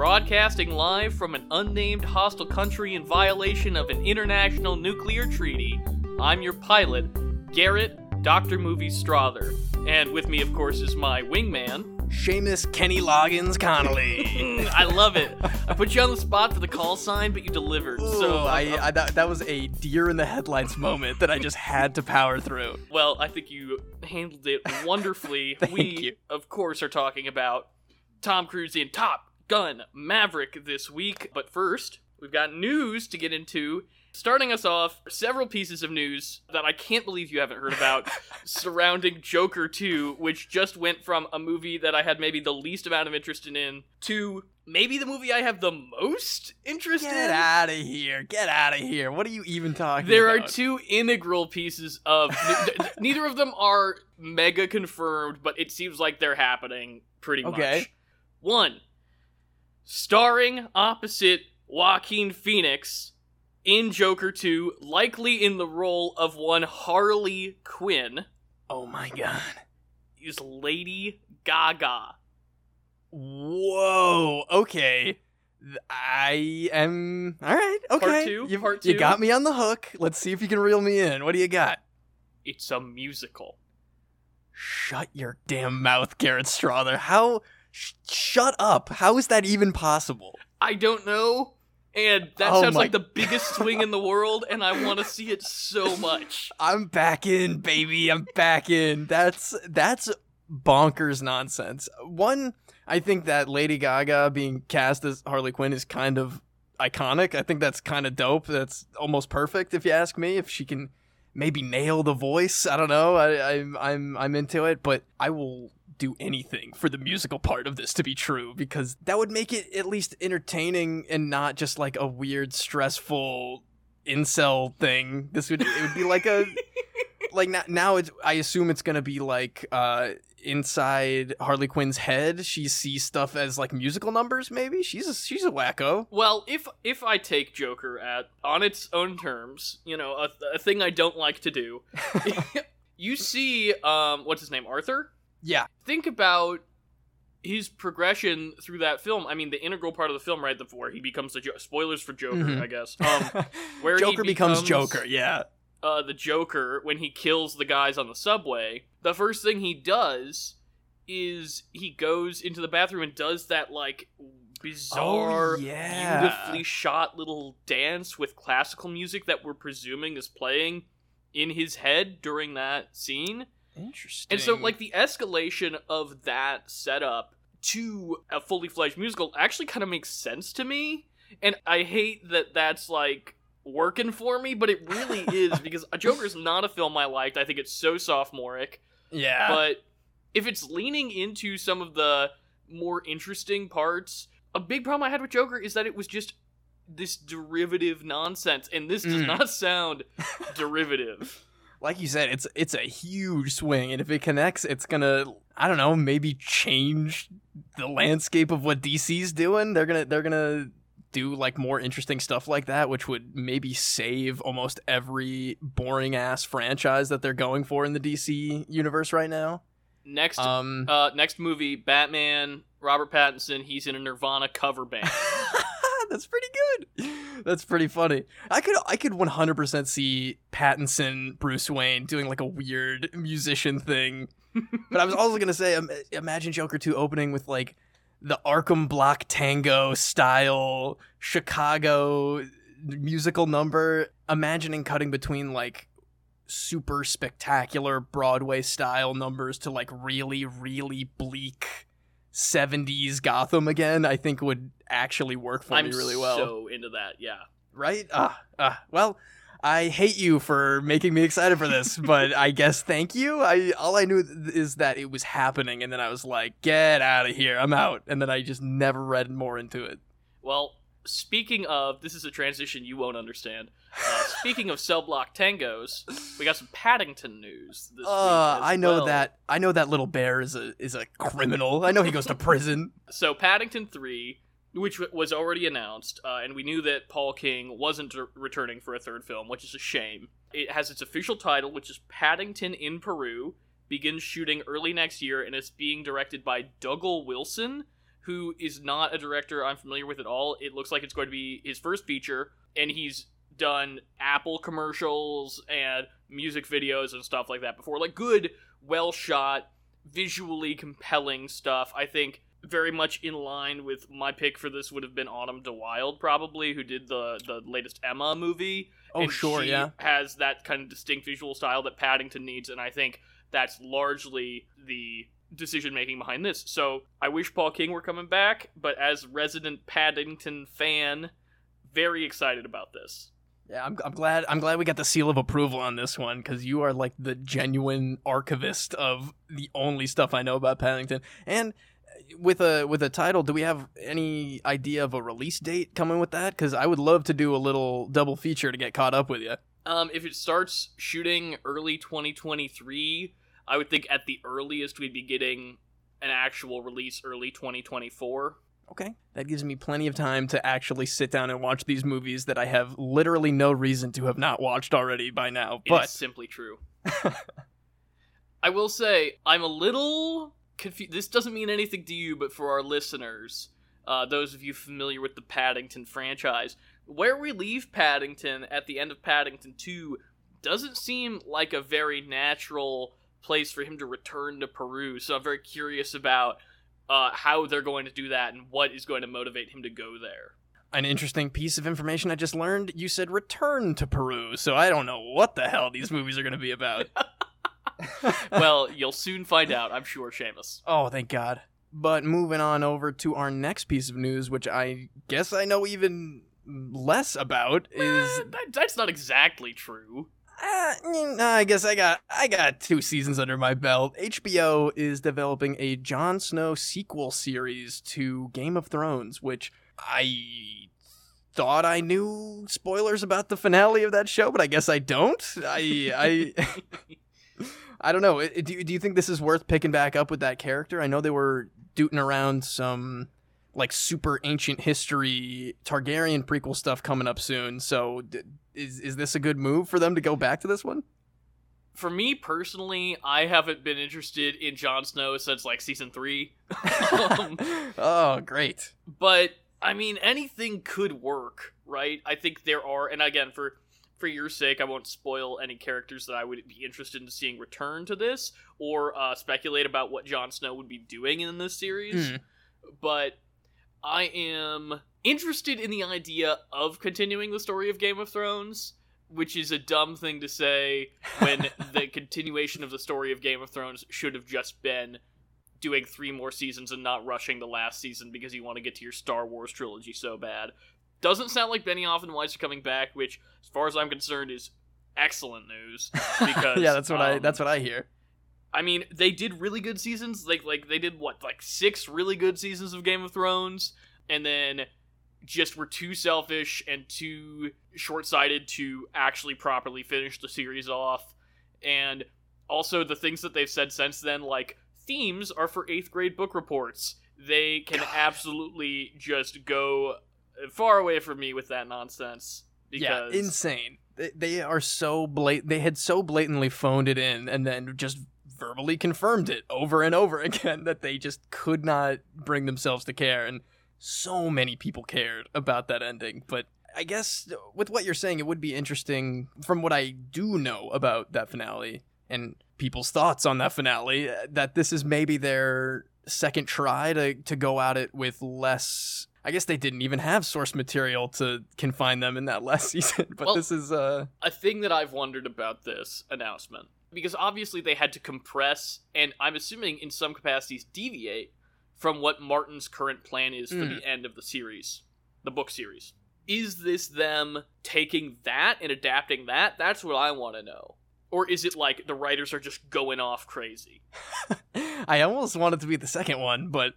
Broadcasting live from an unnamed hostile country in violation of an international nuclear treaty, I'm your pilot, Garrett, Dr. Movie Strother. And with me, of course, is my wingman, Seamus Kenny Loggins Connolly. I love it. I put you on the spot for the call sign, but you delivered. so so I, I that, that was a deer in the headlights moment that I just had to power through. Well, I think you handled it wonderfully. Thank we, you. of course, are talking about Tom Cruise in Top Gun Maverick this week. But first, we've got news to get into. Starting us off, several pieces of news that I can't believe you haven't heard about surrounding Joker 2, which just went from a movie that I had maybe the least amount of interest in to maybe the movie I have the most interest Get in. out of here! Get out of here! What are you even talking There are two integral pieces of. neither of them are mega confirmed, but it seems like they're happening pretty Okay. much. One, starring opposite Joaquin Phoenix in Joker 2, likely in the role of one Harley Quinn, Oh my god! is Lady Gaga. Whoa! Okay, I am all right. Okay, Part two? You, Part you got me on the hook. Let's see if you can reel me in. What do you got? It's a musical. Shut your damn mouth, Garrett Strother. How? Sh- shut up. How is that even possible? I don't know. And that Oh sounds like the biggest swing in the world, and I want to see it so much. I'm back in, baby. I'm back in. That's that's bonkers nonsense. One, I think that Lady Gaga being cast as Harley Quinn is kind of iconic. I think that's kind of dope. That's almost perfect, if you ask me. If she can maybe nail the voice, I don't know. I, I'm I'm I'm into it, but I will do anything for the musical part of this to be true because that would make it at least entertaining and not just like a weird, stressful incel thing. This would it would be like a like now, now it's I assume it's gonna be like uh inside Harley Quinn's head. She sees stuff as like musical numbers. Maybe she's a, she's a wacko. Well, if if I take Joker at on its own terms, you know, a, a thing I don't like to do, you see, um, what's his name, Arthur. Yeah, Think about his progression through that film. I mean, the integral part of the film, right, the where he becomes the jo- spoilers for Joker, Mhm. I guess. Um, where he Joker becomes, becomes- Joker. Yeah, uh, the Joker when he kills the guys on the subway, the first thing he does is he goes into the bathroom and does that like bizarre, Oh, yeah. beautifully shot little dance with classical music that we're presuming is playing in his head during that scene. Interesting. And so, like, the escalation of that setup to a fully fledged musical actually kind of makes sense to me. And I hate that that's like working for me, but it really is because A Joker's not a film I liked. I think it's so sophomoric. yeah, But if it's leaning into some of the more interesting parts, a big problem I had with Joker is that it was just this derivative nonsense. And this does Mm. not sound derivative. Like you said, it's it's a huge swing, and if it connects, it's gonna I don't know maybe change the landscape of what DC's doing. They're gonna they're gonna do like more interesting stuff like that, which would maybe save almost every boring ass franchise that they're going for in the DC universe right now. Next Um, Uh, next movie, Batman, Robert Pattinson. He's in a Nirvana cover band. that's pretty good. That's pretty funny. I could I could 100% see Pattinson Bruce Wayne doing like a weird musician thing. but I was also going to say um, imagine Joker 2 opening with like the Arkham Block Tango style Chicago musical number, imagining cutting between like super spectacular Broadway style numbers to like really really bleak 70s Gotham again, I think would actually work for I'm me really well. so into that. Yeah. right? Ah, ah. Well, I hate you for making me excited for this, but I guess thank you. I all I knew th- is that it was happening, and then I was like, "Get out of here! I'm out." And then I just never read more into it. Well, speaking of, this is a transition you won't understand. Uh, speaking of cell block tangos, we got some Paddington news this Uh, I know well. that. I know that little bear is a is a criminal. I know he goes to prison. So Paddington three, which w- was already announced, uh, and we knew that Paul King wasn't returning for a third film, which is a shame. It has its official title, which is Paddington in Peru. Begins shooting early next year, and it's being directed by Dougal Wilson, who is not a director I'm familiar with at all. It looks like it's going to be his first feature, and he's done Apple commercials and music videos and stuff like that before. Like good, well shot, visually compelling stuff. I think very much in line with my pick for this would have been Autumn de Wilde, probably, who did the the latest Emma movie. Oh, and sure, she yeah. Has that kind of distinct visual style that Paddington needs, and I think that's largely the decision making behind this. So I wish Paul King were coming back, but as resident Paddington fan, very excited about this. Yeah, I'm, I'm glad. I'm glad we got the seal of approval on this one because you are like the genuine archivist of the only stuff I know about Paddington. And uh, with a with a title, do we have any idea of a release date coming with that? Because I would love to do a little double feature to get caught up with you. Um, if it starts shooting early 2023, I would think at the earliest we'd be getting an actual release early 2024. Okay, that gives me plenty of time to actually sit down and watch these movies that I have literally no reason to have not watched already by now. But it's simply true. I will say I'm a little confused. This doesn't mean anything to you, but for our listeners, uh, those of you familiar with the Paddington franchise, where we leave Paddington at the end of Paddington 2 doesn't seem like a very natural place for him to return to Peru. So I'm very curious about uh, how they're going to do that and what is going to motivate him to go there. an interesting piece of information I just learned. You said return to Peru, so I don't know what the hell these movies are going to be about. well, you'll soon find out, I'm sure, Seamus. oh, thank God. But moving on over to our next piece of news, which I guess I know even less about, is Eh, that, that's not exactly true. Uh, mm, I guess I got I got two seasons under my belt. HBO is developing a Jon Snow sequel series to Game of Thrones, which I thought I knew spoilers about the finale of that show, but I guess I don't. I I I don't know. Do do you think this is worth picking back up with that character? I know they were dooting around some like super ancient history Targaryen prequel stuff coming up soon. So d- is is this a good move for them to go back to this one? For me personally, I haven't been interested in Jon Snow since like season three. Um, oh, great. but I mean, anything could work, right? I think there are, and again, for for your sake, I won't spoil any characters that I would be interested in seeing return to this or uh, speculate about what Jon Snow would be doing in this series. Hmm. But I am interested in the idea of continuing the story of Game of Thrones, which is a dumb thing to say when the continuation of the story of Game of Thrones should have just been doing three more seasons and not rushing the last season because you want to get to your Star Wars trilogy so bad. Doesn't sound like Benioff and Weiss are coming back, which, as far as I'm concerned, is excellent news. Because yeah, that's what I um, that's what I hear. I mean, they did really good seasons. Like like they did what like six really good seasons of Game of Thrones, and then just were too selfish and too short-sighted to actually properly finish the series off. And also the things that they've said since then, like themes are for eighth grade book reports. They can absolutely just go far away from me with that nonsense. Because Yeah, insane. They, they are so blat. They had so blatantly phoned it in, and then just verbally confirmed it over and over again that they just could not bring themselves to care, and so many people cared about that ending. But I guess with what you're saying, it would be interesting from what I do know about that finale and people's thoughts on that finale uh, that this is maybe their second try to to go at it with less I guess they didn't even have source material to confine them in that last season, but Well- this is uh a thing that I've wondered about this announcement because obviously they had to compress and I'm assuming in some capacities deviate from what Martin's current plan is for Mm. the end of the series, the book series. Is this them taking that and adapting that? That's what I want to know. Or is it like the writers are just going off crazy? I almost want it to be the second one, but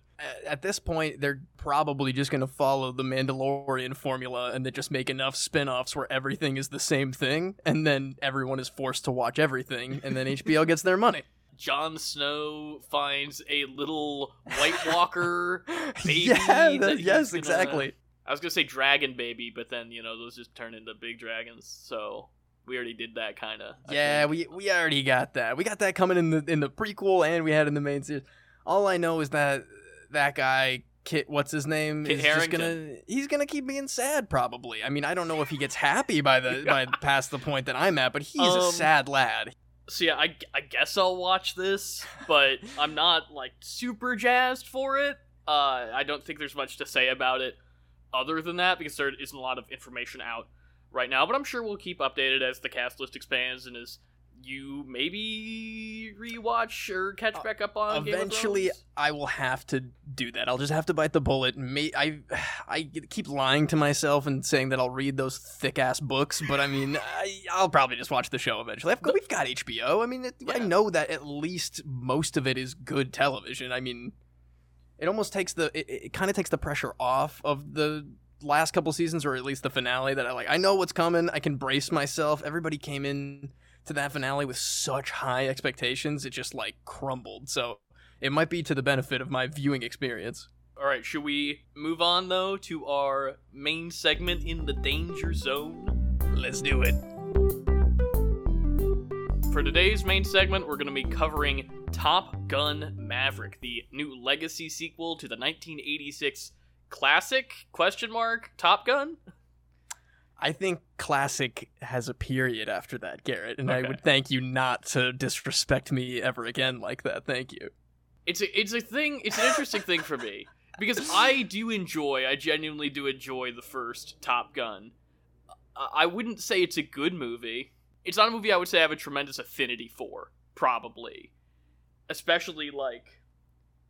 at this point they're probably just going to follow the Mandalorian formula and then just make enough spin-offs where everything is the same thing and then everyone is forced to watch everything and then HBO gets their money. Jon Snow finds a little White Walker baby. yeah, that yes, gonna- exactly. I was gonna say dragon baby, but then you know those just turn into big dragons. So we already did that kind of. Yeah, we we already got that. We got that coming in the in the prequel and we had in the main series. All I know is that that guy Kit, what's his name? Kit is just gonna he's gonna keep being sad probably. I mean, I don't know if he gets happy by the by past the point that I'm at, but he's a Um, sad lad. So yeah, I, I guess I'll watch this, but I'm not like super jazzed for it. Uh, I don't think there's much to say about it other than that because there isn't a lot of information out right now. But I'm sure we'll keep updated as the cast list expands and as you maybe rewatch or catch uh, back up on. Eventually, I will have to do that. I'll just have to bite the bullet. May I, I keep lying to myself and saying that I'll read those thick ass books, but I mean, I, I'll probably just watch the show eventually. I've, we've got HBO. I mean, it, I know that at least most of it is good television. I mean, it almost takes the it, it kind of takes the pressure off of the last couple seasons, or at least the finale. That I like. I know what's coming. I can brace myself. Everybody came in to that finale with such high expectations, it just like crumbled. So it might be to the benefit of my viewing experience. All right, should we move on though to our main segment in the danger zone? Let's do it. For today's main segment, we're going to be covering Top Gun Maverick, the new legacy sequel to the 1986 classic question mark Top Gun. I think classic has a period after that, Garrett, and I would thank you not to disrespect me ever again like that. Thank you. It's a it's a thing. It's an interesting thing for me because I do enjoy. I genuinely do enjoy the first Top Gun. I wouldn't say it's a good movie. It's not a movie I would say I have a tremendous affinity for. Probably, especially like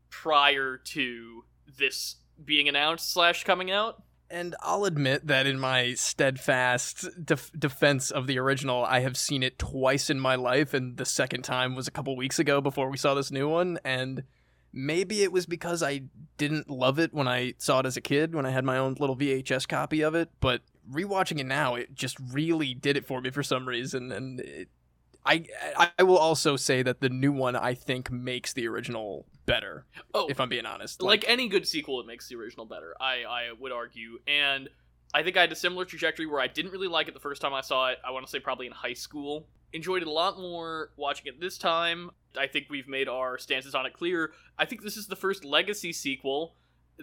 prior to this being announced slash coming out. And I'll admit that in my steadfast def- defense of the original, I have seen it twice in my life, and the second time was a couple weeks ago before we saw this new one. And maybe it was because I didn't love it when I saw it as a kid, when I had my own little VHS copy of it. But rewatching it now, it just really did it for me for some reason. And it, I, I will also say that the new one I think makes the original better, Oh, if I'm being honest. like any good sequel, it makes the original better. I I would argue, and I think I had a similar trajectory where I didn't really like it the first time I saw it. I want to say probably in high school. Enjoyed it a lot more watching it this time. I think we've made our stances on it clear. I think this is the first legacy sequel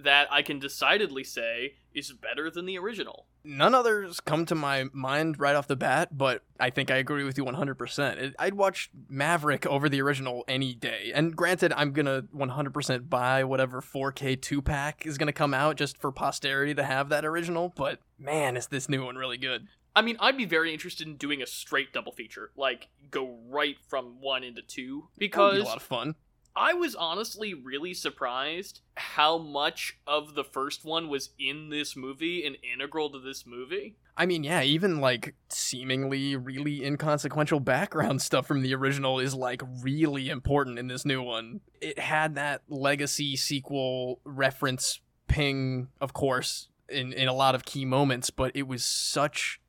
that I can decidedly say is better than the original. None others come to my mind right off the bat, but I think I agree with you 100%. It, I'd watch Maverick over the original any day. And granted, I'm going to 100% buy whatever 4K 2 pack is going to come out just for posterity to have that original, but man, is this new one really good. I mean, I'd be very interested in doing a straight double feature, like go right from one into two, because be a lot of fun. I was honestly really surprised how much of the first one was in this movie and integral to this movie. I mean, yeah, even like seemingly really inconsequential background stuff from the original is like really important in this new one. It had that legacy sequel reference ping, of course, in, in a lot of key moments, but it was such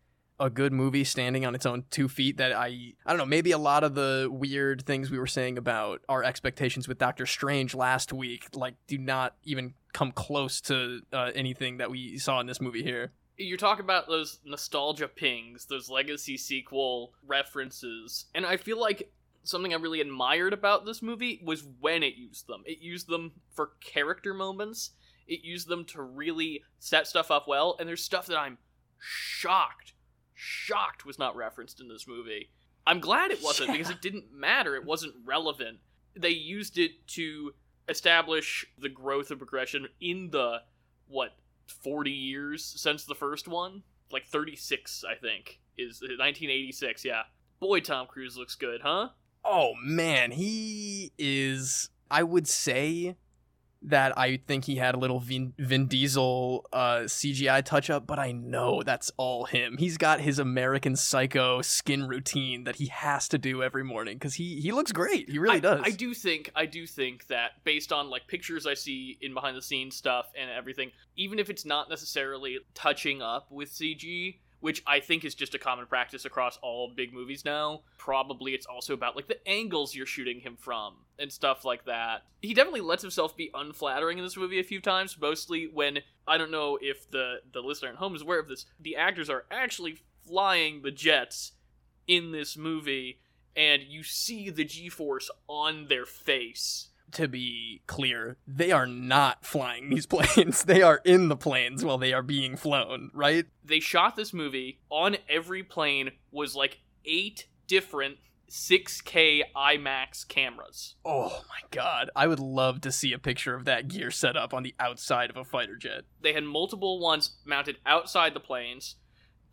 a good movie standing on its own two feet that I I don't know, maybe a lot of the weird things we were saying about our expectations with Doctor Strange last week like do not even come close to uh, anything that we saw in this movie here. You're talking about those nostalgia pings, those legacy sequel references, and I feel like something I really admired about this movie was when it used them. It used them for character moments. It used them to really set stuff up well, and there's stuff that I'm shocked, shocked was not referenced in this movie. I'm glad it wasn't Yeah. because it didn't matter. It wasn't relevant. They used it to establish the growth and progression in the what 40 years since the first one like 36 i think is uh, 1986 yeah boy tom cruise looks good huh Oh man, he is. I would say that I think he had a little Vin, Vin Diesel uh, CGI touch up, but I know that's all him. He's got his American Psycho skin routine that he has to do every morning because he he looks great. He really I, does. i do think i do think that based on like pictures i see in behind the scenes stuff and everything even if it's not necessarily touching up with cg which i think is just a common practice across all big movies now. Probably it's also about like the angles you're shooting him from and stuff like that. He definitely lets himself be unflattering in this movie a few times mostly when i don't know if the the listener at home is aware of this the actors are actually flying the jets in this movie and you see the g-force on their face to be clear, they are not flying these planes. they are in the planes while they are being flown, right? They shot this movie on every plane was like eight different 6K IMAX cameras. Oh my god. I would love to see a picture of that gear set up on the outside of a fighter jet. They had multiple ones mounted outside the planes,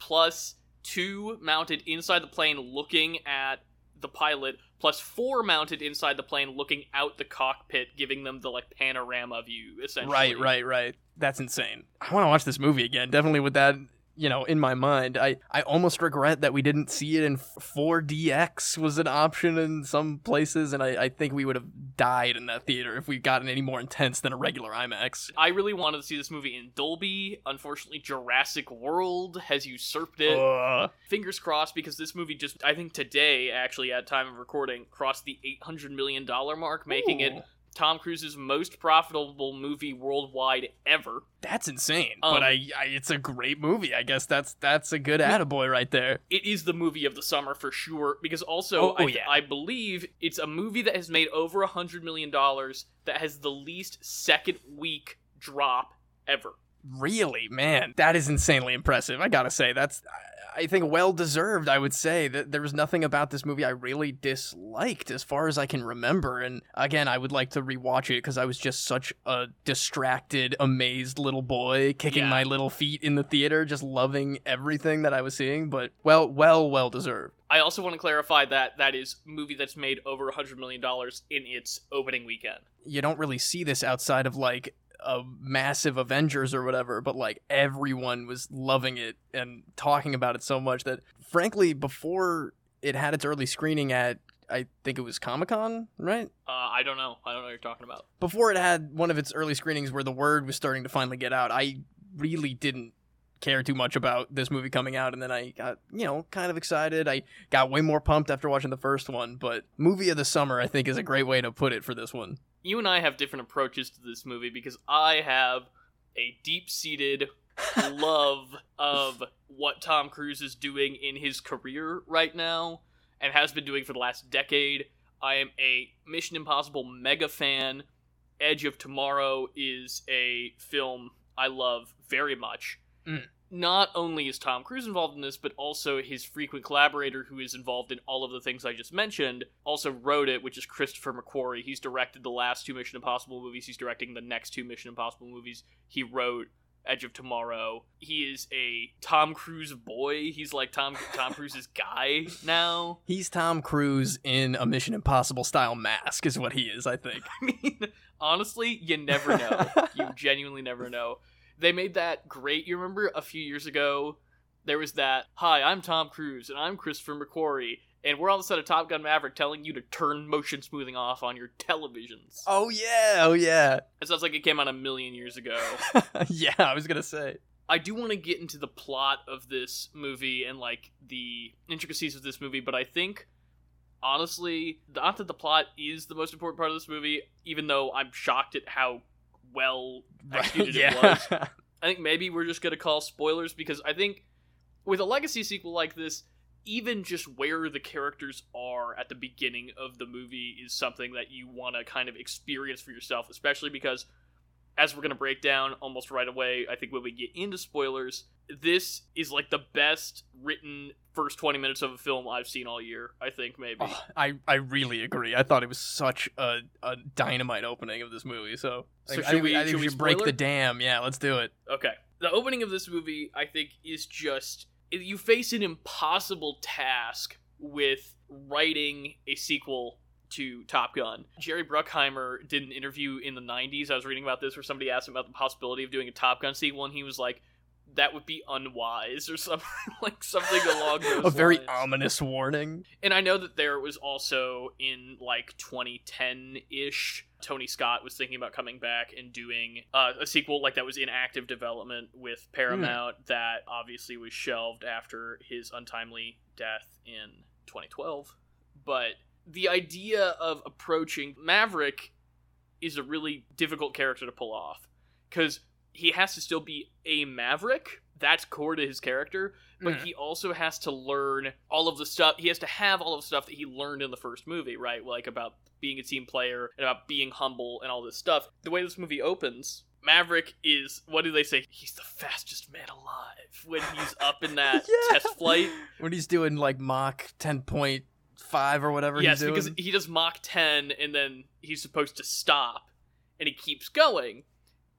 plus two mounted inside the plane looking at the pilot, plus four mounted inside the plane looking out the cockpit, giving them the like panorama view, essentially. Right, right, right. That's insane. I want to watch this movie again. Definitely with that you know, in my mind. I, I almost regret that we didn't see it in 4DX was an option in some places, and I, I think we would have died in that theater if we'd gotten any more intense than a regular IMAX. I really wanted to see this movie in Dolby. Unfortunately, Jurassic World has usurped it. Ugh. Fingers crossed, because this movie just, I think today, actually, at time of recording, crossed the $800 million mark, making it Ooh. Tom Cruise's most profitable movie worldwide ever. That's insane, Um, but I, I it's a great movie. I guess that's that's a good attaboy right there. It is the movie of the summer for sure, because also Oh, oh, I, yeah. I believe it's a movie that has made over a hundred million dollars that has the least second week drop ever. Really, man, that is insanely impressive. I gotta say, that's I think well deserved. I would say that there was nothing about this movie I really disliked, as far as I can remember. And again, I would like to rewatch it because I was just such a distracted, amazed little boy, kicking Yeah. my little feet in the theater, just loving everything that I was seeing. But well, well, well deserved. I also want to clarify that that is movie that's made over a hundred million dollars in its opening weekend. you don't really see this outside of like a massive Avengers or whatever, but like everyone was loving it and talking about it so much that frankly, before it had its early screening at I think it was Comic Con, right? Uh, I don't know. I don't know what you're talking about. Before it had one of its early screenings where the word was starting to finally get out, I really didn't care too much about this movie coming out and then I got, you know, kind of excited. I got way more pumped after watching the first one, but movie of the summer I think is a great way to put it for this one. You and I have different approaches to this movie because I have a deep-seated love of what Tom Cruise is doing in his career right now and has been doing for the last decade. I am a Mission Impossible mega fan. Edge of Tomorrow is a film I love very much. Mm. Not only is Tom Cruise involved in this, but also his frequent collaborator, who is involved in all of the things I just mentioned, also wrote it, which is Christopher McQuarrie. He's directed the last two Mission Impossible movies. He's directing the next two Mission Impossible movies. He wrote Edge of Tomorrow. He is a Tom Cruise boy. He's like Tom Tom Cruise's guy now. He's Tom Cruise in a Mission Impossible style mask, is what he is, I think. I mean, honestly, you never know. you genuinely never know. They made that great. You remember a few years ago, there was that, Hi, I'm Tom Cruise, and I'm Christopher McQuarrie, and we're on the set of Top Gun Maverick telling you to turn motion smoothing off on your televisions. Oh yeah, oh yeah. It sounds like it came out a million years ago. yeah, I was gonna say. I do want to get into the plot of this movie and like the intricacies of this movie, but I think honestly, not that the plot is the most important part of this movie, even though I'm shocked at how well executed it was. I think maybe we're just gonna call spoilers because I think with a legacy sequel like this, even just where the characters are at the beginning of the movie is something that you want to kind of experience for yourself, especially because as we're gonna break down almost right away, I think when we get into spoilers, this is like the best written first 20 minutes of a film I've seen all year. I think maybe. Oh, I, I really agree. I thought it was such a, a dynamite opening of this movie. So, So should I we- I think should we we should break the dam. Yeah, let's do it. Okay. The opening of this movie, I think, is just you face an impossible task with writing a sequel to Top Gun. Jerry Bruckheimer did an interview in the 90s. I was reading about this where somebody asked him about the possibility of doing a Top Gun sequel, and he was like, that would be unwise or something like something along those A very lines. ominous warning. And I know that there was also in like 2010 ish, Tony Scott was thinking about coming back and doing uh, a sequel like that was in active development with Paramount that obviously was shelved after his untimely death in 2012. But the idea of approaching Maverick is a really difficult character to pull off because he has to still be a maverick, that's core to his character, but Mm. he also has to learn all of the stuff. He has to have all of the stuff that he learned in the first movie, right? Like about being a team player and about being humble and all this stuff. The way this movie opens, Maverick is what do they say? He's the fastest man alive when he's up in that Yeah. test flight. when he's doing like Mach ten point five or whatever yes, he's doing. because he does Mach 10 and then he's supposed to stop and he keeps going.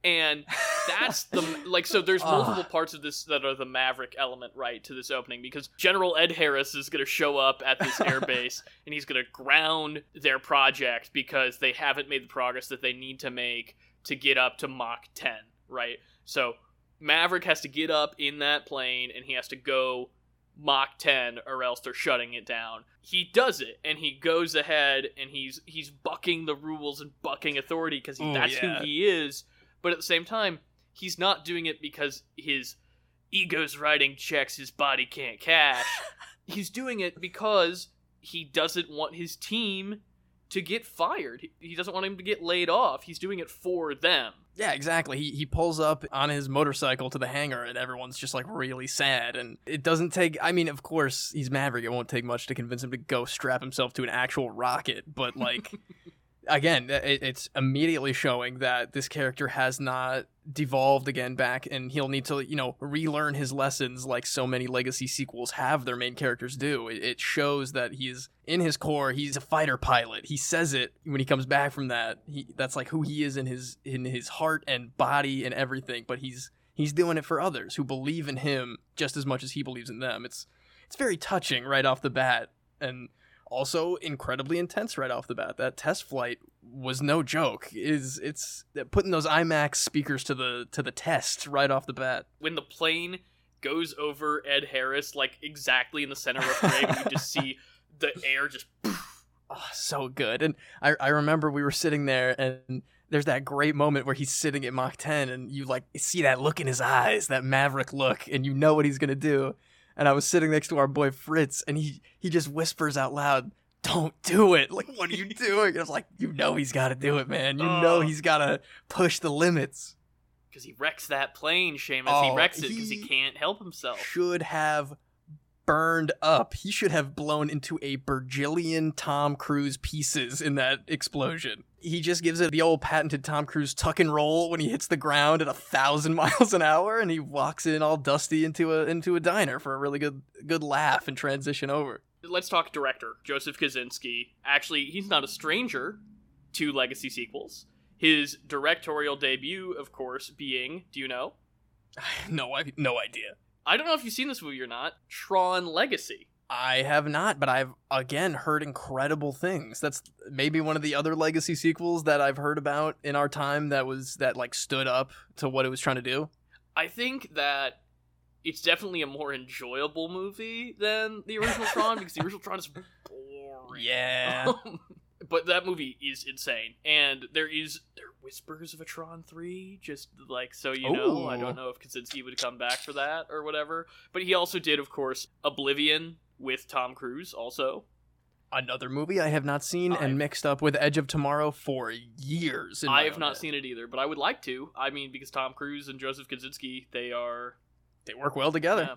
And that's the like so there's Ah. multiple parts of this that are the Maverick element right to this opening because General Ed Harris is going to show up at this airbase and he's going to ground their project because they haven't made the progress that they need to make to get up to Mach 10, right? So Maverick has to get up in that plane and he has to go Mach 10 or else they're shutting it down. He does it and he goes ahead and he's he's bucking the rules and bucking authority because oh, that's yeah. who he is. But at the same time, he's not doing it because his ego's writing checks his body can't cash. he's doing it because he doesn't want his team to get fired. He- doesn't want him to get laid off. He's doing it for them. Yeah, exactly. He he pulls up on his motorcycle to the hangar and everyone's just like really sad and it doesn't take I mean, of course, he's Maverick. It won't take much to convince him to go strap himself to an actual rocket, but like again, it, it's immediately showing that this character has not devolved again back and he'll need to, you know, relearn his lessons like so many legacy sequels have their main characters do. It, it shows that he's in his core, he's a fighter pilot. He says it when he comes back from that. He that's like who he is in his in his heart and body and everything, but he's he's doing it for others who believe in him just as much as he believes in them. It's it's very touching right off the bat and also incredibly intense right off the bat. That test flight was no joke. Is it's putting those IMAX speakers to the to the test right off the bat. when the plane goes over Ed Harris, like exactly in the center of the frame, you just see the air just. Oh, so good. And I I remember we were sitting there and there's that great moment where he's sitting at Mach 10 and you like see that look in his eyes, that maverick look, and you know what he's gonna do. And I was sitting next to our boy Fritz and he he just whispers out loud, Don't do it. Like, what are you doing? I was like, you know he's gotta do it, man. You know Oh. he's gotta push the limits. Because he wrecks that plane, Seamus. he Oh, wrecks it because he he- can't help himself. should have burned up. He should have blown into a Bergillion Tom Cruise pieces in that explosion. He just gives it the old patented Tom Cruise tuck and roll when he hits the ground at a thousand miles an hour, and he walks in all dusty into a into a diner for a really good good laugh and transition over. Let's talk director Joseph Kosinski. Actually, he's not a stranger to legacy sequels. His directorial debut, of course, being, do you know? no, I no idea. I don't know if you've seen this movie or not. Tron Legacy. I have not, but I've again heard incredible things. That's maybe one of the other legacy sequels that I've heard about in our time that was that like stood up to what it was trying to do. I think that it's definitely a more enjoyable movie than the original Tron because the original Tron is boring. Yeah. but that movie is insane, and there is there whispers of a Tron three. Just like so you know, I don't know if Kosinski would come back for that or whatever. But he also did, of course, Oblivion with Tom Cruise. Also, Another movie I have not seen I've- and mixed up with Edge of Tomorrow for years. I have not head. seen it either, but I would like to. I mean, because Tom Cruise and Joseph Kosinski, they are They work well together. Yeah.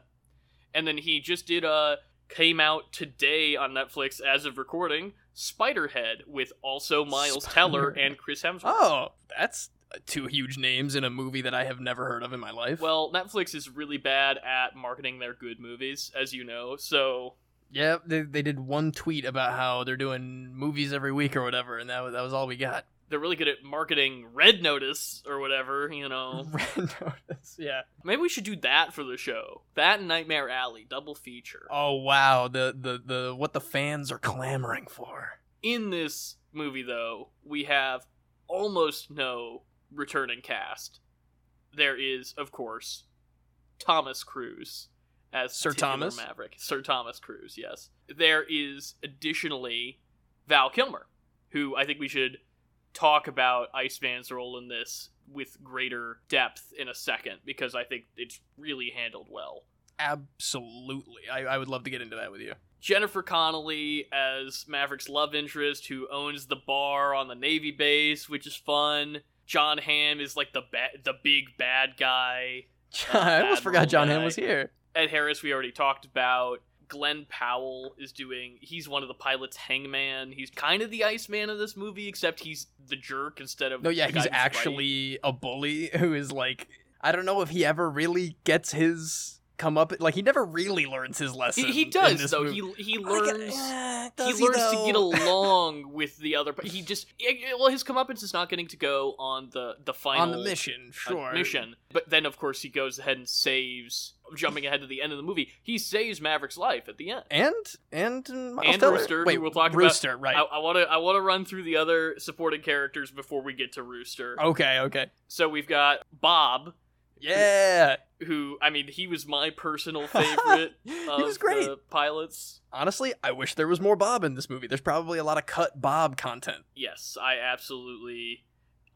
And then he just did uh came out today on Netflix as of recording Spiderhead with also Miles Teller and Chris Hemsworth. Oh, that's two huge names in a movie that I have never heard of in my life. Well, Netflix is really bad at marketing their good movies, as you know. So yeah, they, they did one tweet about how they're doing movies every week or whatever, and that was, that was all we got. They're really good at marketing Red Notice or whatever, you know. Red Notice, yeah. Maybe we should do that for the show. That and Nightmare Alley, double feature. Oh wow, the the the what the fans are clamoring for. In this movie, though, we have almost no returning cast. There is, of course, Thomas Cruise as Sir Thomas? Maverick. Sir Thomas Cruise, yes. There is additionally Val Kilmer, who I think we should talk about Iceman's role in this with greater depth in a second because I think it's really handled well. Absolutely, I, I would love to get into that with you. Jennifer Connelly as Maverick's love interest who owns the bar on the Navy base, which is fun. Jon Hamm is like the ba- the big bad guy. I almost forgot Jon guy. Hamm was here. Ed Harris, we already talked about. Glen Powell is doing. He's one of the pilots. Hangman. He's kind of the Iceman of this movie, except he's the jerk instead of. No, yeah, he's actually a bully who is like I don't know if he ever really gets his come up like he never really learns his lesson. He, he does though. movie. He he learns. eh, he does learns to get along with the other. He just well, his comeuppance is not getting to go on the the final on the mission, uh, sure. mission. But then, of course, he goes ahead and saves. Jumping ahead to the end of the movie, he saves Maverick's life at the end. And and Miles And Teller. Rooster, Wait, we'll talk about- Rooster, right? I want to I want to run through the other supporting characters before we get to Rooster. Okay, okay. So we've got Bob, Yeah, who I mean, he was my personal favorite he of was great. the pilots. Honestly, I wish there was more Bob in this movie. There's probably a lot of cut Bob content. Yes, I absolutely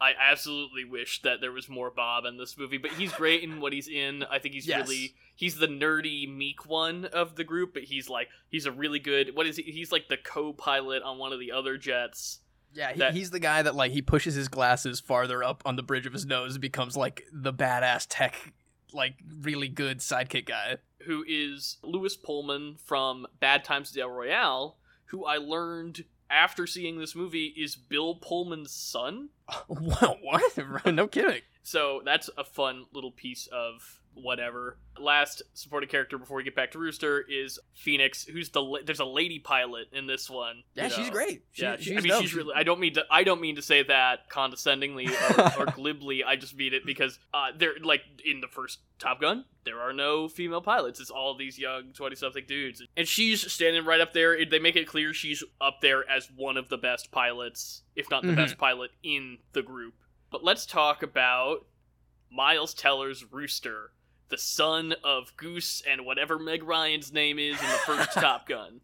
I absolutely wish that there was more Bob in this movie, but he's great in what he's in. I think he's Yes. really he's the nerdy meek one of the group, but he's like he's a really good what is he? He's like the co-pilot on one of the other jets. Yeah, he, That- he's the guy that like he pushes his glasses farther up on the bridge of his nose and becomes like the badass tech, like really good sidekick guy. who is Lewis Pullman from Bad Times at El Royale, who I learned after seeing this movie is Bill Pullman's son. What? no kidding. So that's a fun little piece of whatever. Last supporting character before we get back to Rooster is Phoenix, who's the la- there's a lady pilot in this one. Yeah, you she's great. She, yeah, she's I mean dope. she's really. I don't mean to. I don't mean to say that condescendingly or, or glibly. I just mean it because uh, they're like in the first Top Gun, there are no female pilots. It's all these young twenty-something dudes, and she's standing right up there. They make it clear she's up there as one of the best pilots, if not the Mhm. best pilot in the group. But let's talk about Miles Teller's Rooster, the son of Goose and whatever Meg Ryan's name is in the first Top Gun.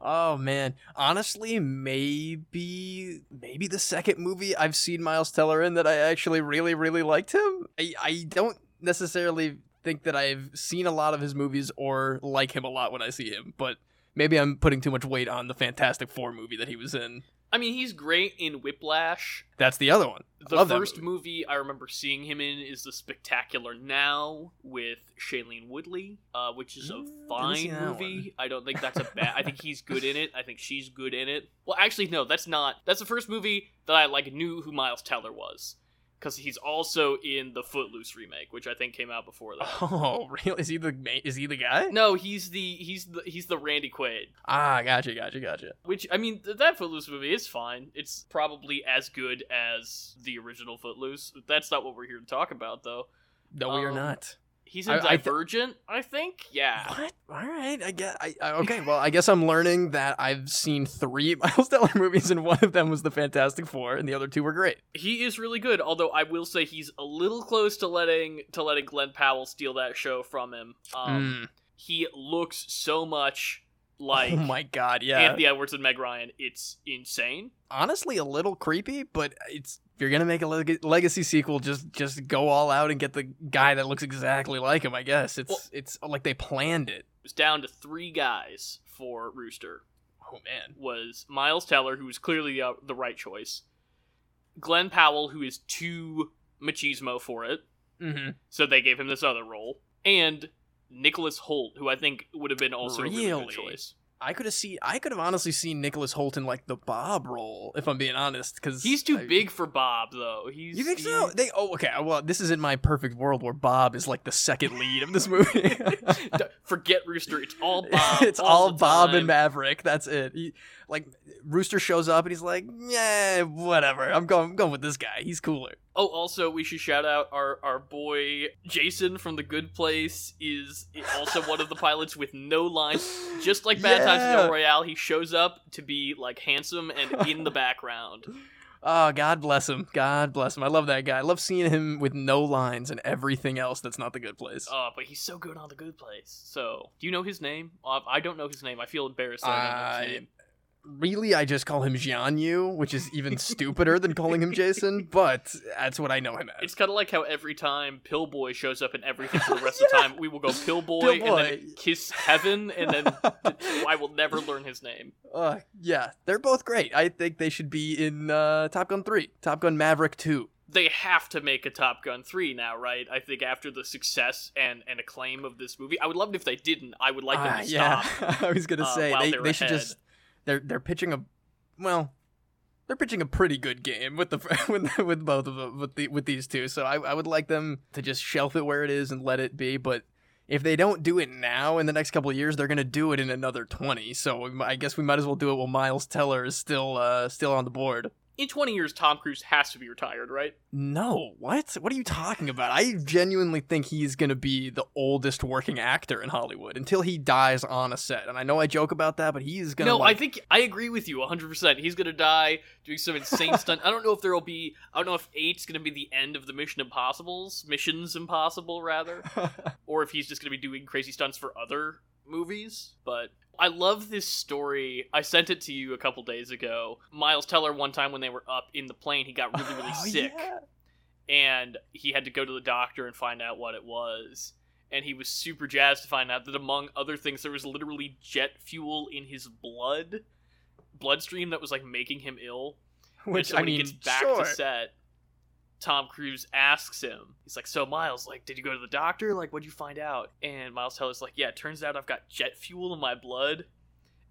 Oh man, honestly, maybe maybe the second movie I've seen Miles Teller in that I actually really really liked him. I I don't necessarily think that I've seen a lot of his movies or like him a lot when I see him, but maybe I'm putting too much weight on the Fantastic Four movie that he was in. I mean, he's great in Whiplash. That's the other one. The Love that first movie. I remember seeing him in is The Spectacular Now with Shailene Woodley, uh, which is a Mm, fine movie. I don't think that's a bad. I think he's good in it. I think she's good in it. Well, actually, no, that's not. That's the first movie that I like knew who Miles Teller was, because he's also in the Footloose remake, which I think came out before that. Oh, really? Is he the is he the guy? No, he's the he's the he's the Randy Quaid. Ah, gotcha, gotcha, gotcha. Which I mean, th- that Footloose movie is fine. It's probably as good as the original Footloose. That's not what we're here to talk about, though. No, we are Um, not. He's in I- I th- Divergent, I think. Yeah. What? All right, I get. I, I okay. Well, I guess I'm learning that I've seen three Miles Teller movies, and one of them was the Fantastic Four, and the other two were great. He is really good. Although I will say he's a little close to letting to letting Glen Powell steal that show from him. Um, Mm. He looks so much like oh my god, yeah. Anthony Edwards and Meg Ryan. It's insane. Honestly, a little creepy, but it's if you're gonna make a leg- legacy sequel, just just go all out and get the guy that looks exactly like him. I guess it's Well- it's like they planned it. It was down to three guys for Rooster. Oh man. was Miles Teller, who was clearly the, the right choice. Glen Powell, who is too machismo for it, Mm-hmm. so they gave him this other role, and Nicholas Hoult, who I think would have been also a really Really? good choice. I could have seen. I could have honestly seen Nicholas Hoult in like the Bob role, if I'm being honest, because He's too big for Bob, though. He's You think so? They oh okay. Well, this is in my perfect world where Bob is like the second lead of this movie. Forget Rooster. It's all Bob. it's all, the Bob time. and Maverick. That's it. He, like Rooster shows up and he's like, yeah, whatever. I'm going. I'm going with this guy. He's cooler. Oh, also, we should shout out our, our boy Jason from The Good Place is also one of the pilots with no lines. Just like Bad Times at Yeah. El Royale, he shows up to be like handsome and in the background. Oh, God bless him. God bless him. I love that guy. I love seeing him with no lines and everything else that's not the good place. Oh, but he's so good on The Good Place. So, do you know his name? Uh, I don't know his name. I feel embarrassed I really, I just call him Jian Yu, which is even stupider than calling him Jason, but that's what I know him as. It's kind of like how every time Pillboy shows up in everything for the rest of the time, we will go Pillboy, and then kiss heaven, and then I will never learn his name. Uh, yeah, they're both great. I think they should be in uh, Top Gun 3, Top Gun Maverick 2. they have to make a Top Gun 3 now, right? I think after the success and, and acclaim of this movie. I would love it if they didn't. I would like them Ah, to yeah, stop. I was gonna uh, say while they, they're should just they're they're pitching a well they're pitching a pretty good game with the with, with both of them with the with these two. So I, I would like them to just shelf it where it is and let it be. But if they don't do it now in the next couple of years, they're gonna do it in another twenty. So I guess we might as well do it while Miles Teller is still uh still on the board. In 20 years, Tom Cruise has to be retired, right? No, what? What are you talking about? I genuinely think he's going to be the oldest working actor in Hollywood until he dies on a set. And I know I joke about that, but he's going to No, like, I think I agree with you 100%. He's going to die doing some insane stunt. I don't know if there'll be I don't know if 8's going to be the end of the Mission Impossibles, Missions Impossible rather, or if he's just going to be doing crazy stunts for other movies, but I love this story. I sent it to you a couple days ago. Miles Teller one time when they were up in the plane, he got really really Oh, sick yeah. and he had to go to the doctor and find out what it was. And he was super jazzed to find out that, among other things, there was literally jet fuel in his blood, bloodstream that was like making him ill. Which so I when mean, he gets back sure. to set, Tom Cruise asks him, he's like, "So Miles, like, did you go to the doctor? Like, what'd you find out?" And Miles Teller's like, "Yeah, it turns out I've got jet fuel in my blood."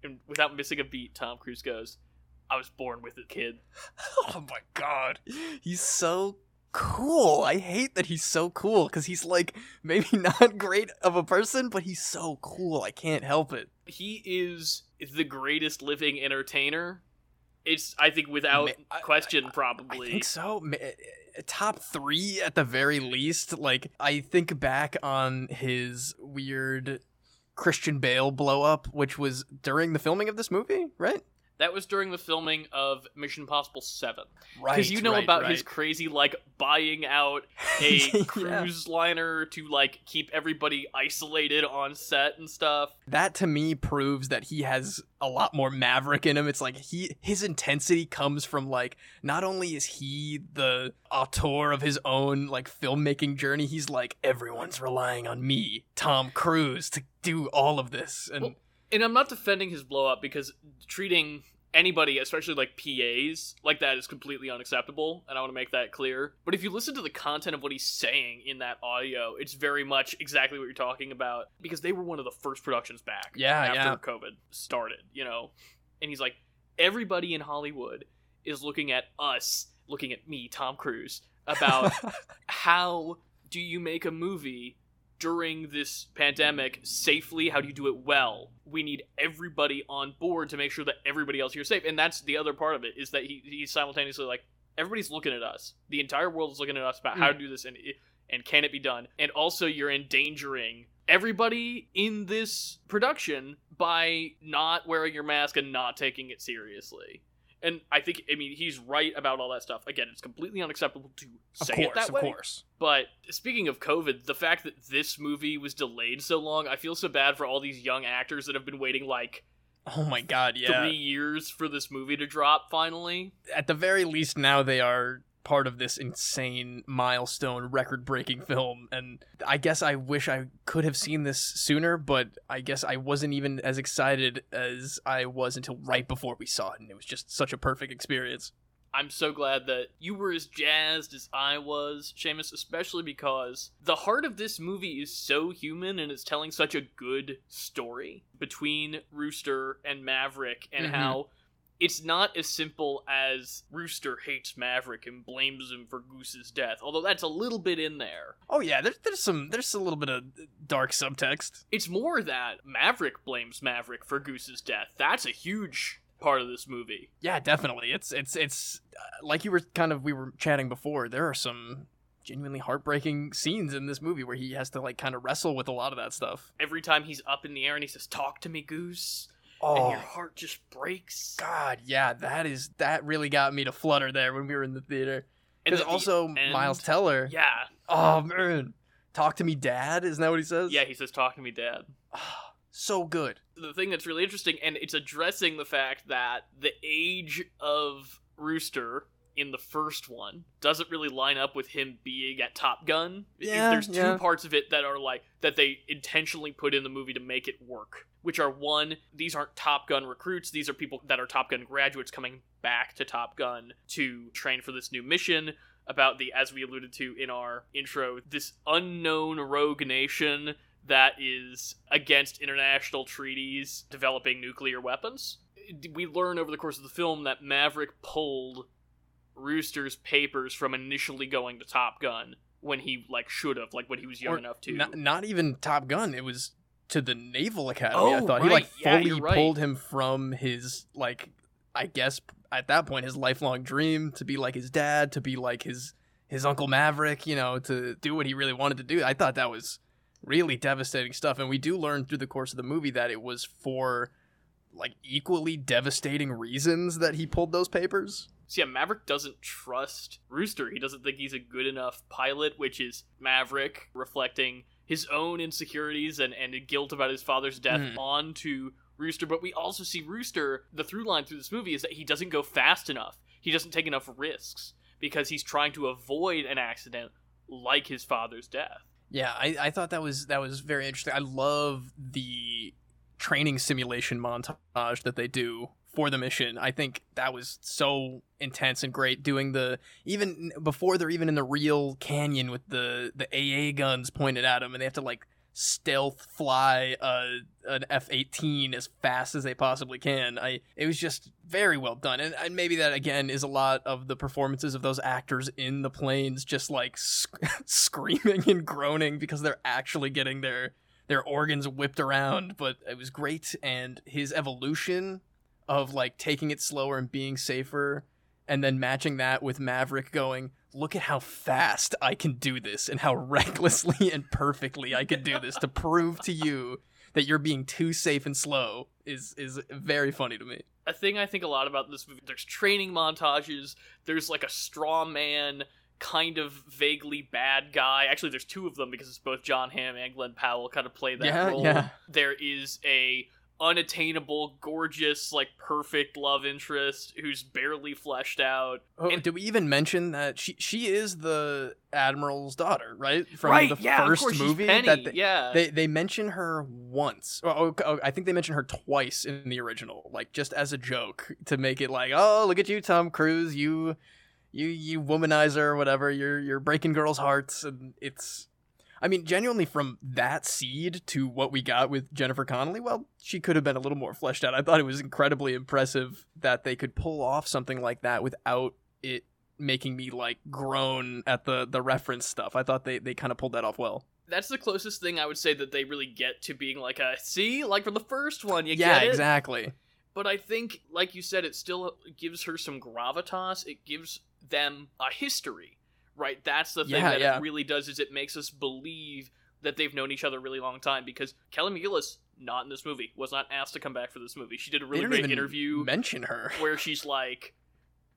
And without missing a beat, Tom Cruise goes, "I was born with it, kid." Oh my god, he's so cool. I hate that he's so cool because he's like maybe not great of a person, but he's so cool. I can't help it. he is the greatest living entertainer. It's I think without Ma- I- question I probably. think so. Ma- eh, Top three at the very least. Like I think back on his weird Christian Bale blow up, which was during the filming of this movie, right? That was during the filming of Mission Impossible 7. Right. Because you know right, about right. his crazy like buying out a Yeah. cruise liner to like keep everybody isolated on set and stuff. that to me proves that he has a lot more maverick in him it's like he his intensity comes from like not only is he the auteur of his own like filmmaking journey he's like everyone's relying on me tom cruise to do all of this and Well, And I'm not defending his blow up because treating anybody, especially like PAs, like that is completely unacceptable, and I want to make that clear. But if you listen to the content of what he's saying in that audio, it's very much exactly what you're talking about because they were one of the first productions back Yeah, after yeah. COVID started, you know. And he's like, everybody in Hollywood is looking at us, looking at me, Tom Cruise, about how do you make a movie during this pandemic safely? How do you do it well? We need everybody on board to make sure that everybody else here is safe. And that's the other part of it is that he, he's simultaneously like, everybody's looking at us. The entire world is looking at us about how to hmm. do this and and can it be done? And also you're endangering everybody in this production by not wearing your mask and not taking it seriously. And I think, I mean, he's right about all that stuff. Again, it's completely unacceptable to say course it that of way. course But speaking of COVID, the fact that this movie was delayed so long, I feel so bad for all these young actors that have been waiting like oh my god yeah three years for this movie to drop finally. at the very least now they are part of this insane milestone record breaking film and i guess i wish i could have seen this sooner but i guess i wasn't even as excited as i was until right before we saw it and it was just such a perfect experience I'm so glad that you were as jazzed as I was, Seamus, especially because the heart of this movie is so human and it's telling such a good story between Rooster and Maverick and Mhm. how it's not as simple as Rooster hates Maverick and blames him for Goose's death, although that's a little bit in there. oh yeah there's, there's some there's a little bit of dark subtext It's more that Maverick blames Maverick for Goose's death. That's a huge part of this movie. yeah definitely it's it's it's uh, like you were kind of we were chatting before there are some genuinely heartbreaking scenes in this movie where he has to like kind of wrestle with a lot of that stuff Every time he's up in the air and he says, Talk to me, Goose, oh and your oh. heart just breaks. God, yeah, that is that really got me to flutter there when we were in the theater. And Because the also end- Miles Teller. Yeah. Oh man, talk to me, Dad. Isn't that what he says? Yeah, he says, Talk to me, Dad. so good. The thing that's really interesting, and it's addressing the fact that the age of Rooster in the first one doesn't really line up with him being at Top Gun. Yeah, There's two yeah. parts of it that are like, that they intentionally put in the movie to make it work. Which are one, these aren't Top Gun recruits, these are people that are Top Gun graduates coming back to Top Gun to train for this new mission. about the, as we alluded to in our intro, this unknown rogue nation that is against international treaties developing nuclear weapons. We learn over the course of the film that Maverick pulled Rooster's papers from initially going to Top Gun when he like should have, like when he was young Or enough to. Not, not even Top Gun. It was to the Naval Academy. I Oh, thought he like right. Yeah, fully right. pulled him from his like, I guess at that point his lifelong dream to be like his dad, to be like his his uncle Maverick. You know, to do what he really wanted to do. I thought that was really devastating stuff, and we do learn through the course of the movie that it was for like equally devastating reasons that he pulled those papers. So yeah, Maverick doesn't trust Rooster. He doesn't think he's a good enough pilot, which is Maverick reflecting his own insecurities and, and guilt about his father's death Mhm. onto Rooster. But we also see Rooster, the through line through this movie is that he doesn't go fast enough. He doesn't take enough risks because he's trying to avoid an accident like his father's death. Yeah, I, I thought that was that was very interesting. I love the training simulation montage that they do for the mission. I think that was so intense and great. Doing the even before they're even in the real canyon with the the AA guns pointed at them, and they have to like stealth fly a, an F eighteen as fast as they possibly can. I it was just very well done, and, and maybe that again is a lot of the performances of those actors in the planes, just like sc- screaming and groaning because they're actually getting their their organs whipped around. But it was great, and his evolution of like taking it slower and being safer. And then matching that with Maverick going, look at how fast I can do this and how recklessly and perfectly I can do this to prove to you that you're being too safe and slow is is very funny to me. a thing I think a lot about this movie. There's training montages. There's like a straw man, kind of vaguely bad guy. Actually, there's two of them because it's both Jon Hamm and Glen Powell kind of play that Yeah, role. yeah. There is a unattainable, gorgeous, like perfect love interest who's barely fleshed out. Oh, And- did we even mention that she she is the admiral's daughter, right? From right? the yeah, first movie that they, yeah. they they mention her once. Oh, oh, oh, I think they mention her twice in the original, like just as a joke to make it like, oh, look at you, Tom Cruise, you, you, you womanizer, or whatever. You're you're breaking girls' hearts, and it's. I mean, genuinely, from that seed to what we got with Jennifer Connelly, well, she could have been a little more fleshed out. I thought it was incredibly impressive that they could pull off something like that without it making me like groan at the the reference stuff. I thought they they kind of pulled that off well. That's the closest thing I would say that they really get to being like a see, like from the first one, you yeah, get it. exactly. but I think, like you said, it still gives her some gravitas. It gives them a history, right? That's the thing Yeah, that yeah. it really does is it makes us believe that they've known each other a really long time. Because Kelly McGillis, not in this movie, was not asked to come back for this movie. She did a really great interview mention her. where she's like.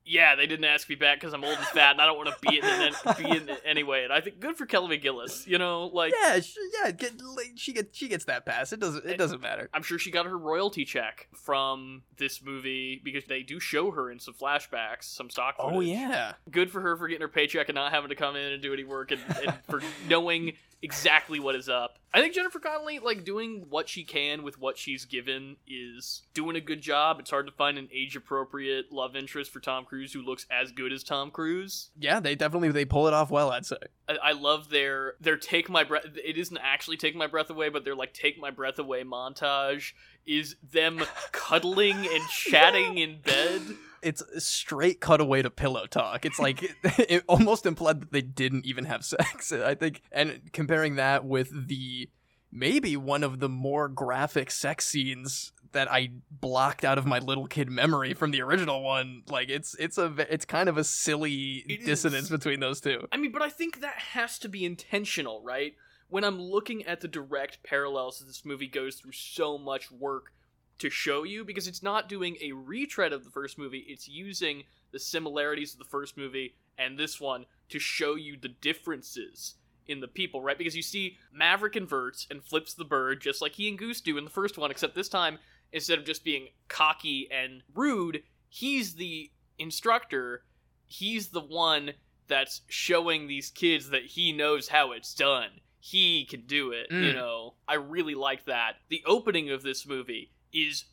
Yeah, they didn't ask me back because I'm old and fat, and I don't want to be in it be in it anyway. And I think good for Kelly McGillis. You know, like yeah, she, yeah, get, like, she gets she gets that pass. It doesn't it doesn't matter. I'm sure she got her royalty check from this movie because they do show her in some flashbacks, some stock oh, footage. Oh yeah, Good for her for getting her paycheck and not having to come in and do any work and, and for knowing exactly what is up. I think Jennifer Connelly, like doing what she can with what she's given, is doing a good job. It's hard to find an age appropriate love interest for Tom Cruise who looks as good as Tom Cruise. yeah. They definitely they pull it off well. I'd say. I, I love their their take my breath. It isn't actually take my breath away, but their like take my breath away montage is them cuddling and chatting in bed. It's a straight cutaway to pillow talk. It's like it almost implied that they didn't even have sex. I think, and comparing that with the maybe one of the more graphic sex scenes that I blocked out of my little kid memory from the original one, like it's it's a it's kind of a silly It dissonance is. between those two. I mean, but I think that has to be intentional, right? When I'm looking at the direct parallels that this movie goes through so much work to show you, because it's not doing a retread of the first movie, it's using the similarities of the first movie and this one to show you the differences in the people, right? Because you see Maverick inverts and flips the bird just like he and Goose do in the first one, except this time, instead of just being cocky and rude, he's the instructor. He's the one that's showing these kids that he knows how it's done. He can do it, you Mm. know. I really like that. The opening of this movie is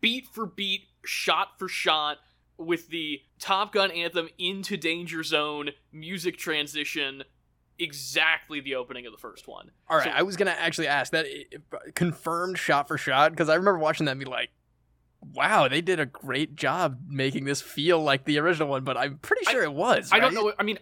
beat for beat, shot for shot, with the Top Gun anthem into Danger Zone music transition exactly the opening of the first one. All right, So- I was gonna actually ask that uh, confirmed shot for shot because I remember watching that and be like, "Wow, they did a great job making this feel like the original one." But I'm pretty I- sure it was. I don't know. I mean,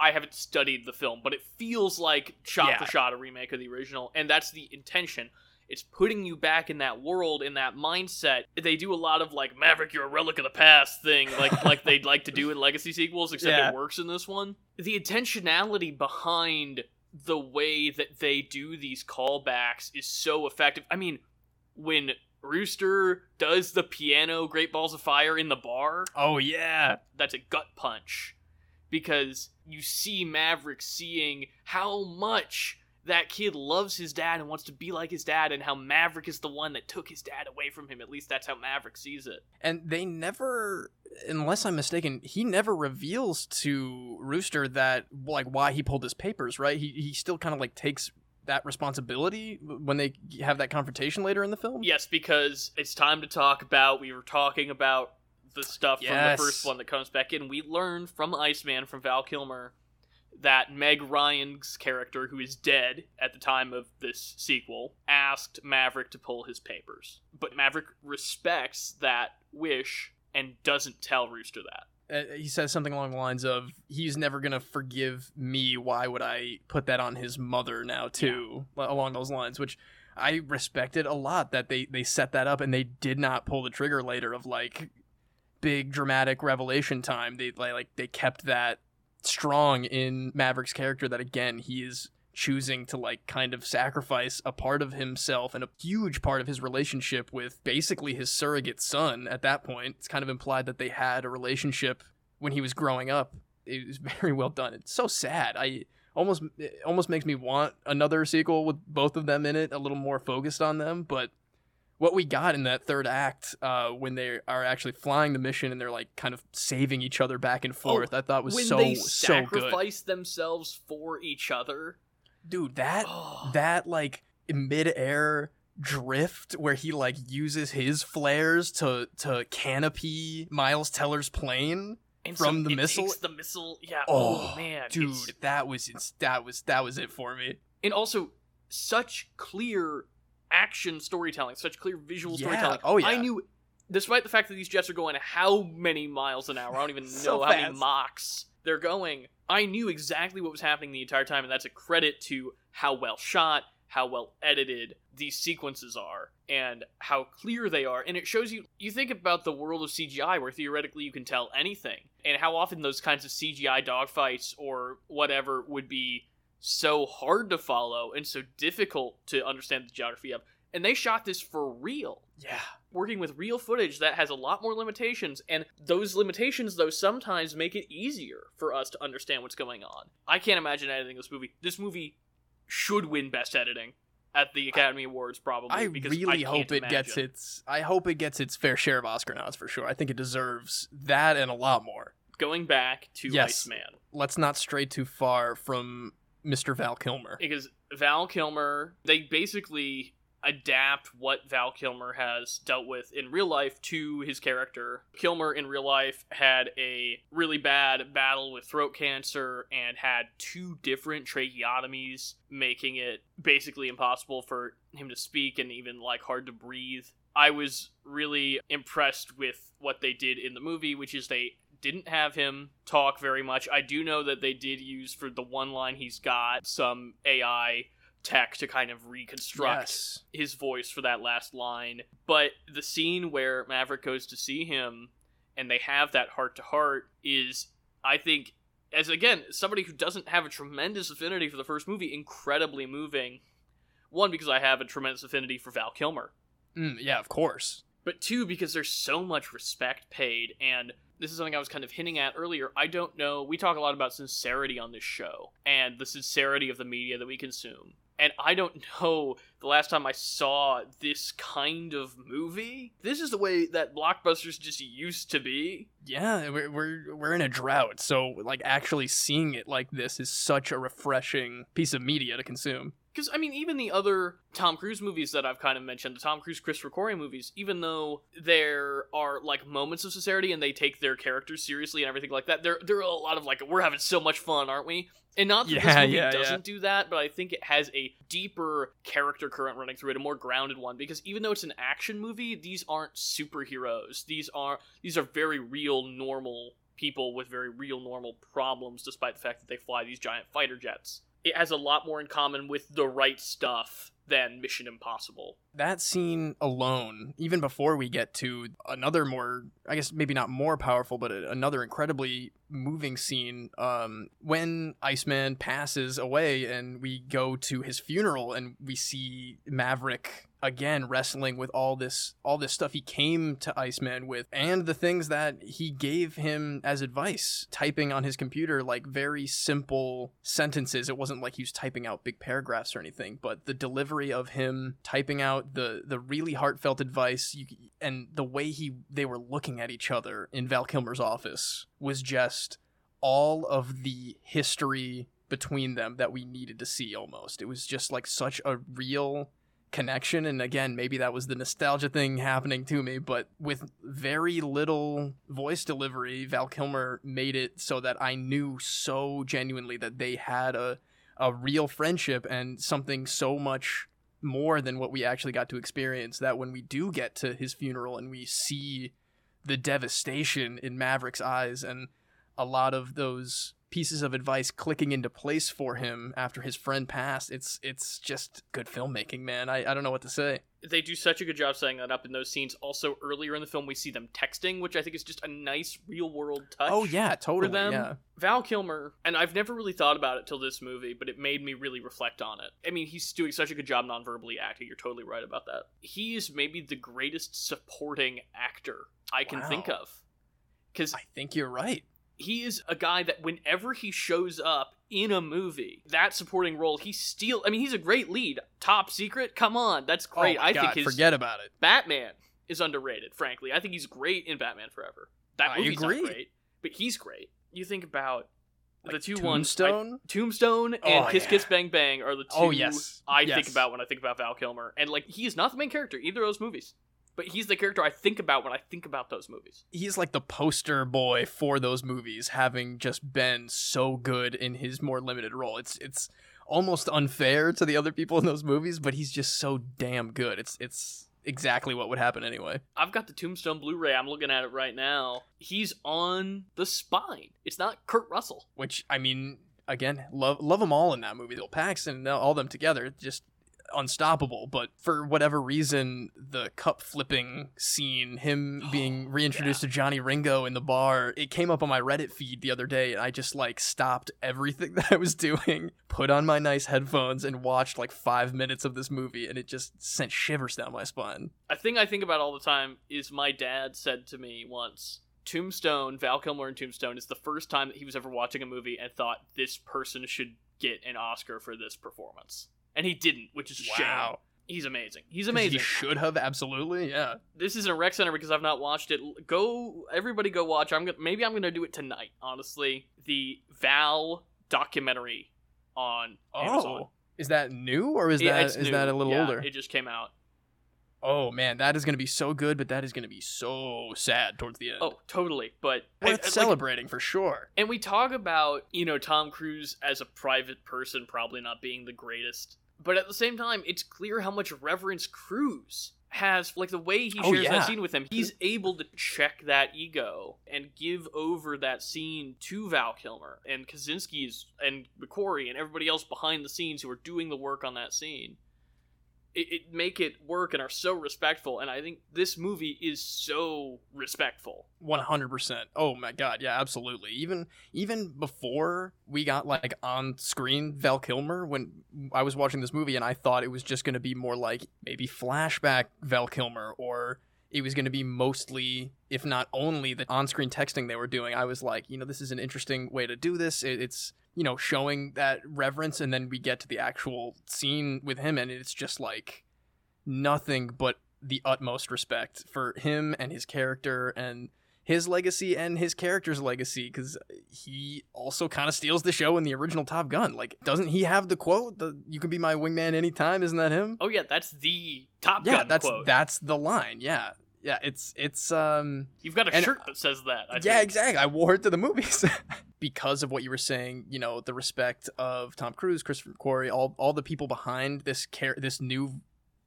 I haven't studied the film, but it feels like shot Yeah. for shot a remake of the original, and that's the intention. It's putting you back in that world, in that mindset. They do a lot of like Maverick, you're a relic of the past thing, like like they'd like to do in legacy sequels, except Yeah. it works in this one. The intentionality behind the way that they do these callbacks is so effective. I mean, when Rooster does the piano Great Balls of Fire in the bar, Oh yeah, that's a gut punch because you see Maverick seeing how much that kid loves his dad and wants to be like his dad and how Maverick is the one that took his dad away from him at least that's how Maverick sees it and they never, unless I'm mistaken, he never reveals to Rooster that like why he pulled his papers. Right? He he still kind of like takes that responsibility when they have that confrontation later in the film. yes because it's time to talk about we were talking about the stuff Yes. from the first one that comes back in we learned from Iceman from Val Kilmer that Meg Ryan's character, who is dead at the time of this sequel, asked Maverick to pull his papers. But Maverick respects that wish and doesn't tell Rooster that. uh, he says something along the lines of he's never gonna forgive me why would i put that on his mother now too li- along those lines which i respected a lot that they they set that up and they did not pull the trigger later of like big dramatic revelation time they like they kept that strong in maverick's character that again he is choosing to like kind of sacrifice a part of himself and a huge part of his relationship with basically his surrogate son at that point. It's kind of implied that they had a relationship when he was growing up. It was very well done. It's so sad. I almost almost makes me want another sequel with both of them in it a little more focused on them but what we got in that third act uh, when they are actually flying the mission and they're like kind of saving each other back and forth i thought was when so they so good sacrifice themselves for each other. dude that Oh, that like mid-air drift where he like uses his flares to to canopy Miles Teller's plane. and from so the it missile- the missile. Yeah. Oh, Oh, man, Dude, it's- that was that was that was it for me. and also such clear action storytelling, such clear visual Yeah. storytelling. Oh, yeah. I knew, despite the fact that these jets are going how many miles an hour, I don't even So know how many fast. Machs they're going. I knew exactly what was happening the entire time, and that's a credit to how well shot, how well edited these sequences are, and how clear they are. And it shows you, you think about the world of CGI where theoretically you can tell anything, and how often those kinds of CGI dogfights or whatever would be so hard to follow and so difficult to understand the geography of. And they shot this for real, Yeah. working with real footage that has a lot more limitations. And those limitations, though, sometimes make it easier for us to understand what's going on. I can't imagine editing this movie. This movie should win Best Editing at the Academy Awards, probably. I because really I hope it gets its I hope it gets its fair share of Oscar nods for sure. I think it deserves that and a lot more. Going back to Yes. Iceman. Let's not stray too far from Mr. Val Kilmer. because Val Kilmer, they basically adapt what Val Kilmer has dealt with in real life to his character. Kilmer in real life had a really bad battle with throat cancer and had two different tracheotomies, making it basically impossible for him to speak and even like hard to breathe. I was really impressed with what they did in the movie, which is they didn't have him talk very much. I do know that they did use for the one line he's got some AI tech to kind of reconstruct Yes. his voice for that last line. But the scene where Maverick goes to see him and they have that heart to heart is, I think, as again, somebody who doesn't have a tremendous affinity for the first movie, incredibly moving. One, because I have a tremendous affinity for Val Kilmer Mm, yeah, of course. But two because there's so much respect paid and this is something i was kind of hinting at earlier i don't know we talk a lot about sincerity on this show and the sincerity of the media that we consume. And i don't know the last time i saw this kind of movie. This is the way that blockbusters just used to be. Yeah, we're, we're we're in a drought, so like actually seeing it like this is such a refreshing piece of media to consume. Because, I mean, even the other Tom Cruise movies that I've kind of mentioned, the Tom Cruise, Christopher McQuarrie movies, even though there are, like, moments of sincerity and they take their characters seriously and everything like that, there, there are a lot of, like, we're having so much fun, aren't we? And not that this movie yeah, doesn't do that, but I think it has a deeper character current running through it, a more grounded one. Because even though it's an action movie, these aren't superheroes. These are these are very real, normal people with very real, normal problems, despite the fact that they fly these giant fighter jets. It has a lot more in common with the right stuff than Mission Impossible. that scene alone, even before we get to another more, I guess maybe not more powerful, but another incredibly moving scene, um, when Iceman passes away and we go to his funeral and we see Maverick again wrestling with all this all this stuff he came to Iceman with and the things that he gave him as advice typing on his computer like very simple sentences. It wasn't like he was typing out big paragraphs or anything but the delivery of him typing out the the really heartfelt advice you, and the way he they were looking at each other in Val Kilmer's office was just all of the history between them that we needed to see almost. It was just like such a real connection and again maybe that was the nostalgia thing happening to me but with very little voice delivery val kilmer made it so that i knew so genuinely that they had a a real friendship and something so much more than what we actually got to experience that when we do get to his funeral and we see the devastation in maverick's eyes and a lot of those pieces of advice clicking into place for him after his friend passed it's it's just good filmmaking man i, I don't know what to say They do such a good job setting that up in those scenes. Also, earlier in the film, we see them texting, which I think is just a nice real world touch. oh yeah totally them. yeah Val Kilmer, and I've never really thought about it till this movie, but it made me really reflect on it. I mean, he's doing such a good job non-verbally acting. You're totally right about that. He is maybe the greatest supporting actor I can Wow. think of. Because i think you're right he is a guy that whenever he shows up in a movie, that supporting role, he steal. I mean, he's a great lead. Top Secret, come on, that's oh great. oh I God, think his forget about it Batman is underrated. Frankly, I think he's great in Batman Forever. That I movie's agree. not great, but he's great. You think about the Like two ones. I- Tombstone? Tombstone oh, and Oh, Kiss yeah. Kiss Bang Bang are the oh, two Oh, yes. I Yes. think about when I think about Val Kilmer. And like he is not the main character either of those movies. But he's the character I think about when I think about those movies. he's like the poster boy for those movies having just been so good in his more limited role it's it's almost unfair to the other people in those movies but he's just so damn good it's it's exactly what would happen anyway I've got the Tombstone Blu-ray. I'm looking at it right now. He's on the spine. It's not Kurt Russell. which i mean again love love them all in that movie bill paxton and all them together just unstoppable but for whatever reason the cup flipping scene him being oh, reintroduced to johnny ringo in the bar it came up on my reddit feed the other day and i just like stopped everything that i was doing put on my nice headphones and watched like five minutes of this movie and it just sent shivers down my spine A thing I think about all the time is my dad said to me once, Tombstone, Val Kilmer in Tombstone is the first time that he was ever watching a movie and thought this person should get an Oscar for this performance. And he didn't, which is a shame. Wow. He's amazing. He's amazing. he should have absolutely yeah this isn't a rec center because I've not watched it. Go, everybody, go watch. I'm gonna maybe I'm gonna do it tonight. Honestly, the Val documentary on oh. Amazon. oh is that new or is that new. that a little Yeah, older It just came out. Oh man, that is going to be so good, but that is going to be so sad towards the end. Oh, totally. But worth I- I- like, celebrating for sure. And we talk about, you know, Tom Cruise as a private person probably not being the greatest. But at the same time, it's clear how much reverence Cruise has. Like the way he Oh, shares yeah. that scene with him, he's able to check that ego and give over that scene to Val Kilmer and Kosinski's and McQuarrie and everybody else behind the scenes who are doing the work on that scene. It, it make it work and are so respectful, and I think this movie is so respectful. One hundred percent. Oh my god, yeah, absolutely. Even even before we got like on screen Val Kilmer, when I was watching this movie, and I thought it was just to be more like maybe flashback Val Kilmer, or it was going to be mostly, if not only, the on-screen texting they were doing. I was like, you know, this is an interesting way to do this. It's you know showing that reverence, and then we get to the actual scene with him, and it's just like nothing but the utmost respect for him and his character and his legacy and his character's legacy because he also kind of steals the show in the original Top Gun. Like, doesn't he have the quote? The "You can be my wingman anytime." Isn't that him? Oh yeah, that's the Top yeah, Gun that's quote. that's the line. Yeah, yeah. It's it's um You've got a and- shirt that says that. I yeah, think. exactly. I wore it to the movies because of what you were saying. You know, the respect of Tom Cruise, Christopher McQuarrie, all all the people behind this care, this new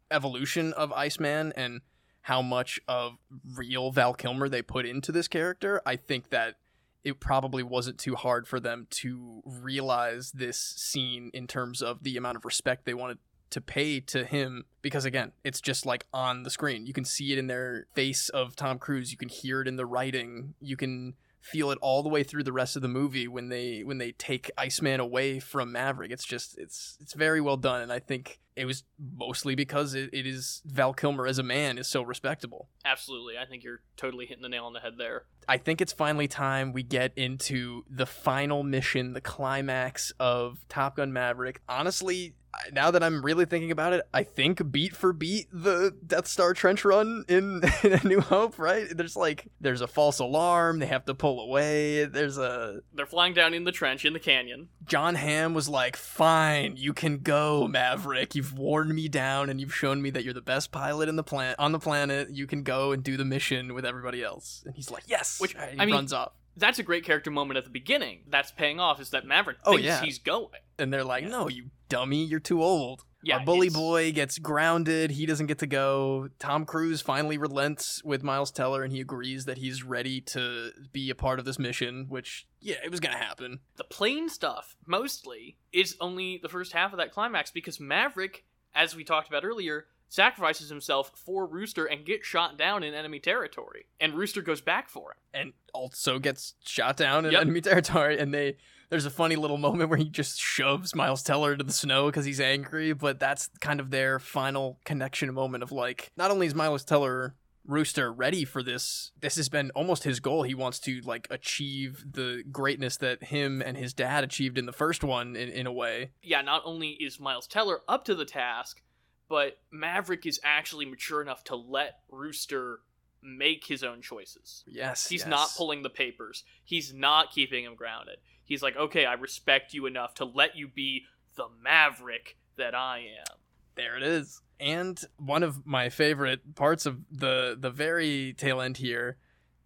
evolution of Iceman, and how much of real Val Kilmer they put into this character. I think that it probably wasn't too hard for them to realize this scene in terms of the amount of respect they wanted to pay to him. Because again it's just like on the screen. You can see it in their face of tom cruise. You can hear it in the writing. You can feel it all the way through the rest of the movie when they when they take iceman away from maverick. It's just it's it's very well done and i think it was mostly because it, it is val kilmer as a man is so respectable Absolutely. I think you're totally hitting the nail on the head there. I think it's finally time we get into the final mission, the climax of Top Gun Maverick. Honestly, now that I'm really thinking about it, I think beat for beat the Death Star trench run in, in A New Hope, right? There's like there's a false alarm, they have to pull away. There's a They're flying down in the trench in the canyon. Jon Hamm was like, "Fine, you can go, Maverick. You've worn me down and you've shown me that you're the best pilot in the planet on the planet. You can go and do the mission with everybody else." And he's like, "Yes." Which, And he I mean- runs off. That's a great character moment at the beginning. That's paying off. Is that Maverick Oh, thinks yeah. he's going? and they're like, "No, you dummy, you're too old." Yeah, Our bully it's- boy gets grounded. He doesn't get to go. Tom Cruise finally relents with Miles Teller, and he agrees that he's ready to be a part of this mission. Which, yeah, it was gonna happen. The plane stuff mostly is only the first half of that climax because Maverick, as we talked about earlier, sacrifices himself for Rooster and gets shot down in enemy territory, and Rooster goes back for him. and also gets shot down in Yep. enemy territory. And they there's a funny little moment where he just shoves Miles Teller into the snow because he's angry. But that's kind of their final connection moment of like, not only is Miles Teller Rooster ready for this, this has been almost his goal. He wants to like achieve the greatness that him and his dad achieved in the first one in, in a way. yeah, not only is Miles Teller up to the task, but Maverick is actually mature enough to let Rooster make his own choices. Yes, He's yes. not pulling the papers. He's not keeping him grounded. He's like, okay, I respect you enough to let you be the Maverick that I am. There it is. And one of my favorite parts of the the very tail end here,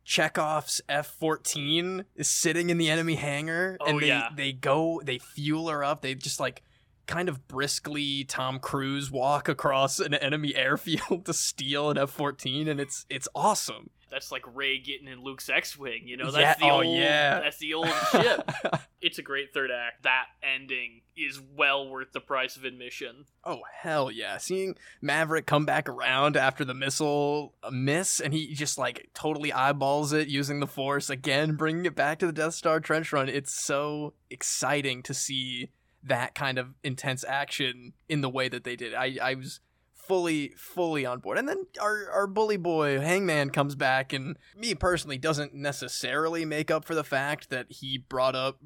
Chekhov's F fourteen is sitting in the enemy hangar, Oh, and they yeah. they go they fuel her up. They just like kind of briskly Tom Cruise walk across an enemy airfield to steal an F fourteen, and it's it's awesome. That's like Ray getting in Luke's X-wing, you know? That's Yeah, the oh, old yeah. that's the old ship. It's a great third act. That ending is well worth the price of admission. Oh hell yeah! Seeing Maverick come back around after the missile miss, and he just like totally eyeballs it using the Force again, bringing it back to the Death Star trench run. It's so exciting to see that kind of intense action in the way that they did. I I was fully fully on board. And then our our bully boy Hangman comes back, and me personally doesn't necessarily make up for the fact that he brought up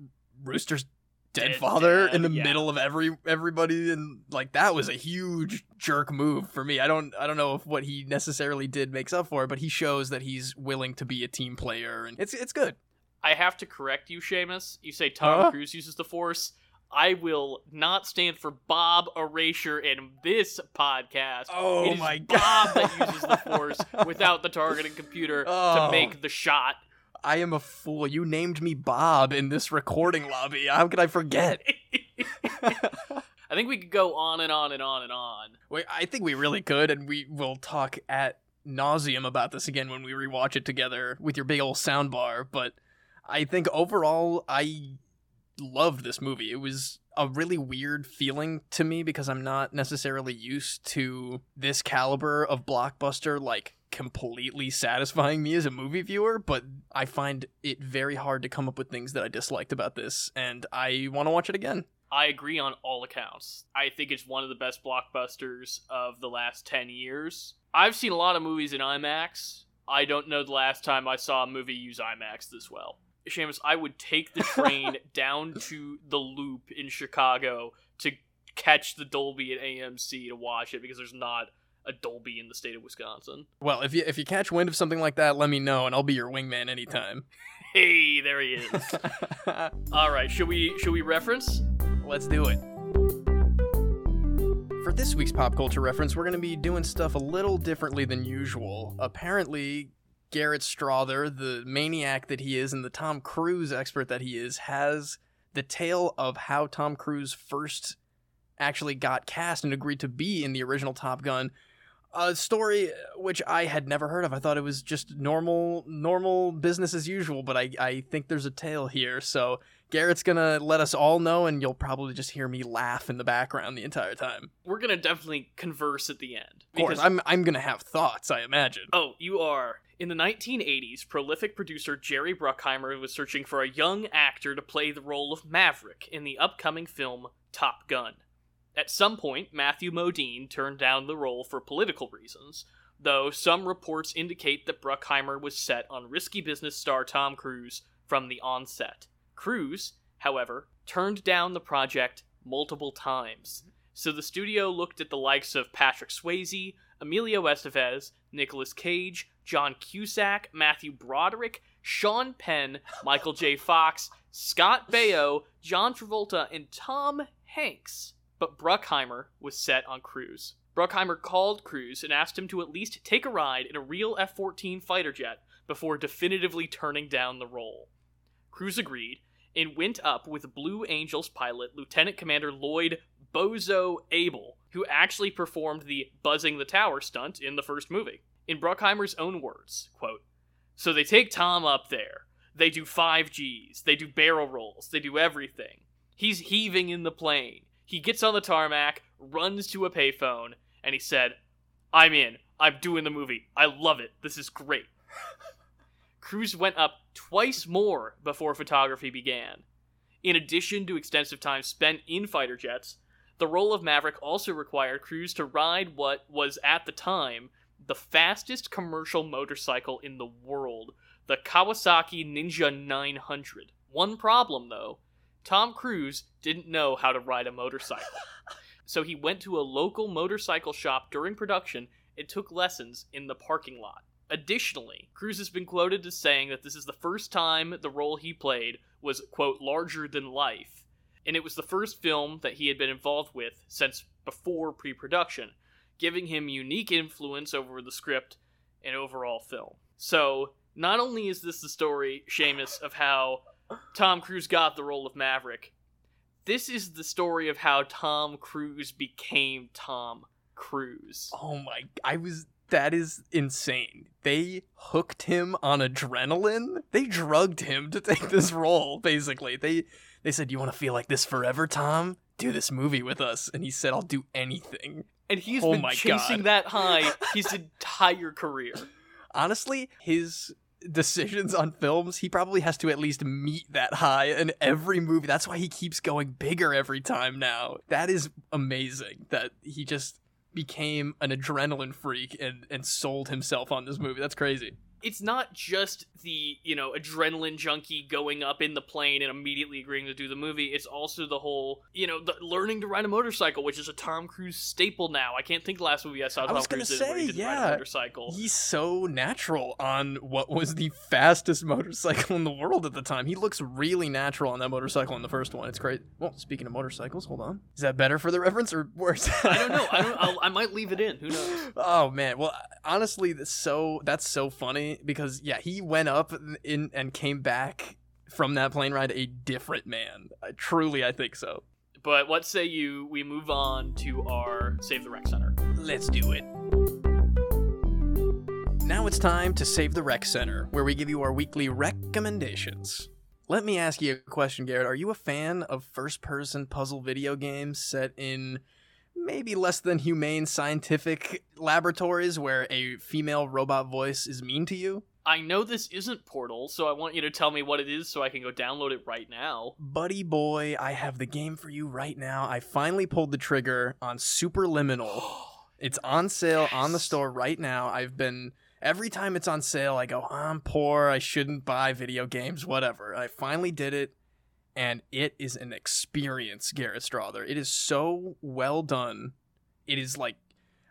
Rooster's dead Dead father dad, in the yeah. middle of every everybody and like that was a huge jerk move for me. I don't I don't know if what he necessarily did makes up for it, but he shows that he's willing to be a team player and it's it's good. I have to correct you, Seamus. You say Tom Huh? Cruise uses the Force. I will not stand for Bob erasure in this podcast. Oh It is my Bob god. that uses the Force without the targeting computer Oh. to make the shot. I am a fool. You named me Bob in this recording lobby. How could I forget? I think we could go on and on and on and on. Wait, I think we really could, and we will talk at nauseum about this again when we rewatch it together with your big old soundbar. But I think overall, I loved this movie. It was a really weird feeling to me because I'm not necessarily used to this caliber of blockbuster, like completely satisfying me as a movie viewer, but I find it very hard to come up with things that I disliked about this, and I want to watch it again. I agree on all accounts. I think it's one of the best blockbusters of the last 10 years. I've seen a lot of movies in IMAX. I don't know the last time I saw a movie use IMAX this well. Seamus, I would take the train down to the loop in Chicago to catch the Dolby at AMC to watch it because there's not a Dolby in the state of Wisconsin. Well, if you if you catch wind of something like that, let me know, and I'll be your wingman anytime. Hey, there he is. All right, should we should we reference? Let's do it. For this week's pop culture reference, we're going to be doing stuff a little differently than usual. Apparently, Garrett Strother, the maniac that he is and the Tom Cruise expert that he is, has the tale of how Tom Cruise first actually got cast and agreed to be in the original Top Gun. A story which I had never heard of. I thought it was just normal, normal business as usual. But I, I think there's a tale here. So Garrett's gonna let us all know, and you'll probably just hear me laugh in the background the entire time. We're gonna definitely converse at the end. Of course, I'm, I'm gonna have thoughts. I imagine. Oh, you are. In the 1980s, prolific producer Jerry Bruckheimer was searching for a young actor to play the role of Maverick in the upcoming film Top Gun. At some point, Matthew Modine turned down the role for political reasons, though some reports indicate that Bruckheimer was set on risky business star Tom Cruise from the onset. Cruise, however, turned down the project multiple times, so the studio looked at the likes of Patrick Swayze, Emilio Estevez, Nicolas Cage, John Cusack, Matthew Broderick, Sean Penn, Michael J. Fox, Scott Baio, John Travolta, and Tom Hanks but Bruckheimer was set on Cruise. Bruckheimer called Cruise and asked him to at least take a ride in a real F 14 fighter jet before definitively turning down the role. Cruise agreed and went up with Blue Angels pilot Lieutenant Commander Lloyd Bozo Abel, who actually performed the buzzing the tower stunt in the first movie. In Bruckheimer's own words, quote, So they take Tom up there. They do 5Gs, they do barrel rolls, they do everything. He's heaving in the plane. He gets on the tarmac, runs to a payphone, and he said, I'm in. I'm doing the movie. I love it. This is great. Cruise went up twice more before photography began. In addition to extensive time spent in fighter jets, the role of Maverick also required Cruise to ride what was at the time the fastest commercial motorcycle in the world, the Kawasaki Ninja 900. One problem, though Tom Cruise didn't know how to ride a motorcycle. so he went to a local motorcycle shop during production and took lessons in the parking lot. Additionally, Cruise has been quoted as saying that this is the first time the role he played was, quote, larger than life, and it was the first film that he had been involved with since before pre production, giving him unique influence over the script and overall film. So, not only is this the story, Seamus, of how Tom Cruise got the role of Maverick. This is the story of how Tom Cruise became Tom Cruise. Oh my! I was. That is insane. They hooked him on adrenaline. They drugged him to take this role. Basically, they they said, "You want to feel like this forever, Tom? Do this movie with us." And he said, "I'll do anything." And he's Oh been chasing God. that high his entire career. Honestly, his decisions on films, he probably has to at least meet that high in every movie. That's why he keeps going bigger every time now. That is amazing that he just became an adrenaline freak and and sold himself on this movie. That's crazy. It's not just the, you know, adrenaline junkie going up in the plane and immediately agreeing to do the movie. It's also the whole, you know, the learning to ride a motorcycle, which is a Tom Cruise staple now. I can't think the last movie I saw I Tom was gonna Cruise in where he didn't ride a motorcycle. He's so natural on what was the fastest motorcycle in the world at the time. He looks really natural on that motorcycle in the first one. It's great. Well, speaking of motorcycles, hold on. Is that better for the reference or worse? I don't know. I don't. I'll, I might leave it in. Who knows? Oh man, well honestly, that's so that's so funny because yeah, he went up in and came back from that plane ride a different man. I, truly, I think so. But what say you? We move on to our Save the Rec Center. Let's do it. Now it's time to save the rec center, where we give you our weekly recommendations. Let me ask you a question, Garrett. Are you a fan of first-person puzzle video games set in maybe less than humane scientific laboratories where a female robot voice is mean to you? I know this isn't Portal, so I want you to tell me what it is so I can go download it right now. Buddy boy, I have the game for you right now. I finally pulled the trigger on Superliminal. It's on sale on the store right now. I've been every time it's on sale, I go, I'm poor, I shouldn't buy video games, whatever. I finally did it, and it is an experience, Garrett Strother. It is so well done. It is like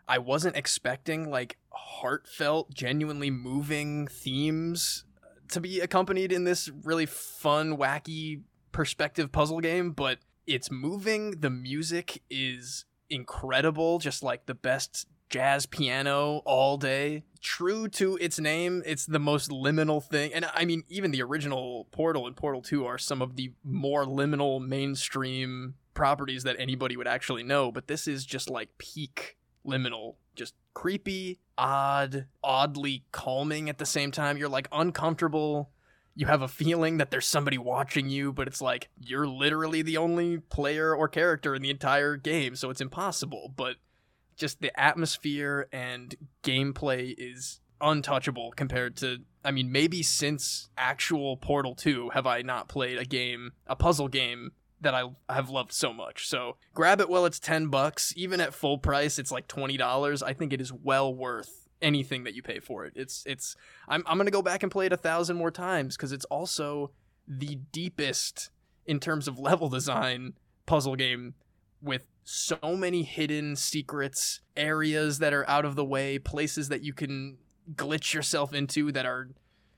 I wasn't expecting like heartfelt, genuinely moving themes to be accompanied in this really fun, wacky perspective puzzle game, but it's moving. The music is incredible, just like the best jazz piano all day. True to its name, it's the most liminal thing. And I mean, even the original Portal and Portal 2 are some of the more liminal mainstream properties that anybody would actually know, but this is just like peak liminal. Just creepy, odd, oddly calming at the same time. You're like uncomfortable. You have a feeling that there's somebody watching you, but it's like you're literally the only player or character in the entire game, so it's impossible. But just the atmosphere and gameplay is untouchable compared to I mean maybe since actual Portal 2 have I not played a game, a puzzle game that I have loved so much. So grab it while it's 10 bucks. Even at full price, it's like $20. I think it is well worth anything that you pay for it. It's it's I'm I'm gonna go back and play it a thousand more times because it's also the deepest in terms of level design puzzle game with so many hidden secrets, areas that are out of the way, places that you can glitch yourself into that are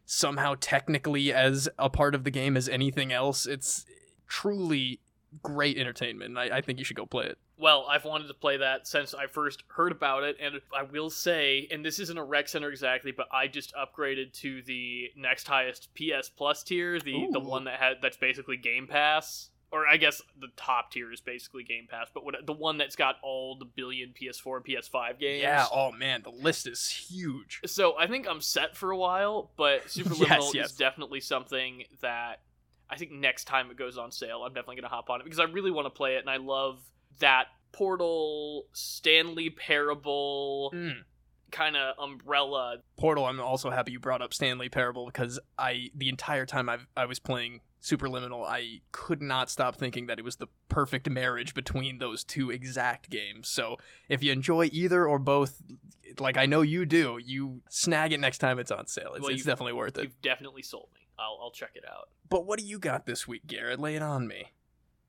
somehow technically as a part of the game as anything else. It's truly great entertainment. I, I think you should go play it. Well, I've wanted to play that since I first heard about it, and I will say, and this isn't a rec center exactly, but I just upgraded to the next highest PS Plus tier, the the one that had that's basically Game Pass, or I guess the top tier is basically Game Pass, but what, the one that's got all the billion PS4 and PS5 games. Yeah. Oh man, the list is huge. So I think I'm set for a while, but Superliminal Yes, yes. is definitely something that I think next time it goes on sale, I'm definitely gonna hop on it because I really want to play it, and I love that Portal Stanley Parable Mm. kind of umbrella. Portal. I'm also happy you brought up Stanley Parable because I the entire time I I was playing Superliminal, I could not stop thinking that it was the perfect marriage between those two exact games. So if you enjoy either or both, like I know you do, you snag it next time it's on sale. It's, Well, it's definitely worth it. You've definitely sold me. I'll I'll check it out. But what do you got this week, Garrett? Lay it on me.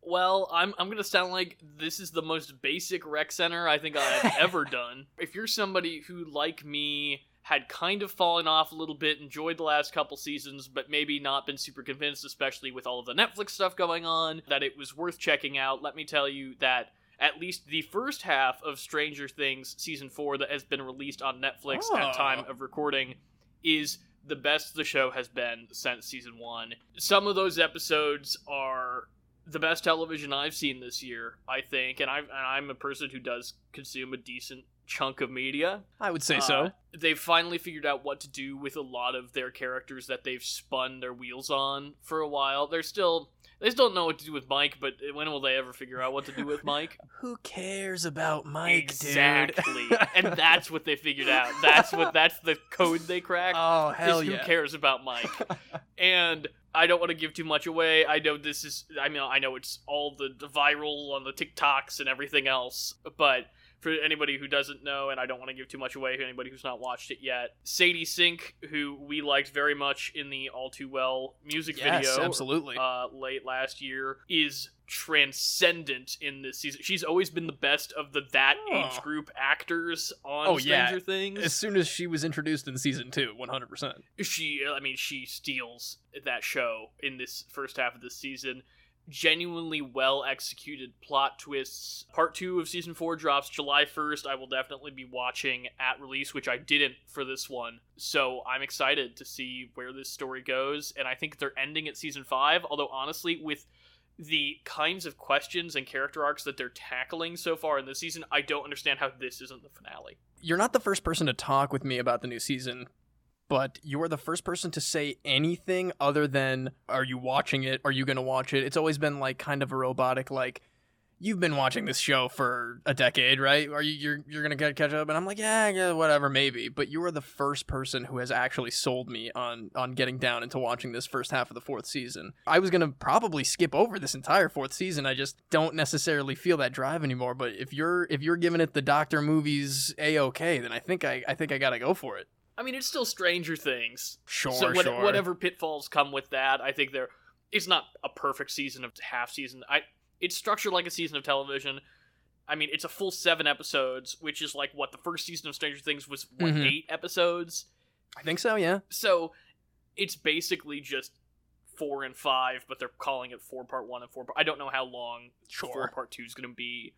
Well, I'm I'm gonna sound like this is the most basic rec center I think I've ever done. If you're somebody who, like me, had kind of fallen off a little bit, enjoyed the last couple seasons, but maybe not been super convinced, especially with all of the Netflix stuff going on, that it was worth checking out, let me tell you that at least the first half of Stranger Things season four that has been released on Netflix Oh. at time of recording is the best the show has been since season one. Some of those episodes are the best television I've seen this year, I think, and, I've, and I'm a person who does consume a decent chunk of media. I would say Uh, so. They've finally figured out what to do with a lot of their characters that they've spun their wheels on for a while. They're still they still don't know what to do with Mike, but when will they ever figure out what to do with Mike? Who cares about Mike, exactly, and that's what they figured out. That's what that's the code they cracked. oh hell who yeah! cares about Mike? and I don't want to give too much away. I know this is. I mean, I know it's all the, the viral on the TikToks and everything else, but for anybody who doesn't know, and I don't want to give too much away to anybody who's not watched it yet, Sadie Sink, who we liked very much in the All Too Well music yes, video, absolutely. uh, late last year is transcendent in this season. She's always been the best of the that Oh. age group actors on Oh, yeah. Stranger Things. as soon as she was introduced in season two, 100. percent she i mean she steals that show in this first half of the season genuinely well executed plot twists. Part two of season four drops july 1st i will definitely be watching at release which i didn't for this one. So i'm excited to see where this story goes and i think they're ending at season five although honestly with the kinds of questions and character arcs that they're tackling so far in this season i don't understand how this isn't the finale. You're not the first person to talk with me about the new season, but you are the first person to say anything other than "Are you watching it? Are you gonna watch it?" It's always been like kind of a robotic like. You've been watching this show for a decade, right? Are you you're you're gonna catch up? And I'm like, yeah, yeah, whatever, maybe. But you are the first person who has actually sold me on on getting down into watching this first half of the fourth season. I was gonna probably skip over this entire fourth season. I just don't necessarily feel that drive anymore. But if you're if you're giving it the Doctor movies a okay, then I think I I think I gotta go for it. I mean it's still stranger things Sure, so what, sure. whatever pitfalls come with that, I think there it's not a perfect season of half season. I it's structured like a season of television. I mean, it's a full seven episodes, which is like what the first season of Stranger Things was. What Mhm. eight episodes? I think so. Yeah. So it's basically just four and five, but they're calling it four part one and four. Part, I don't know how long four part two is going to be,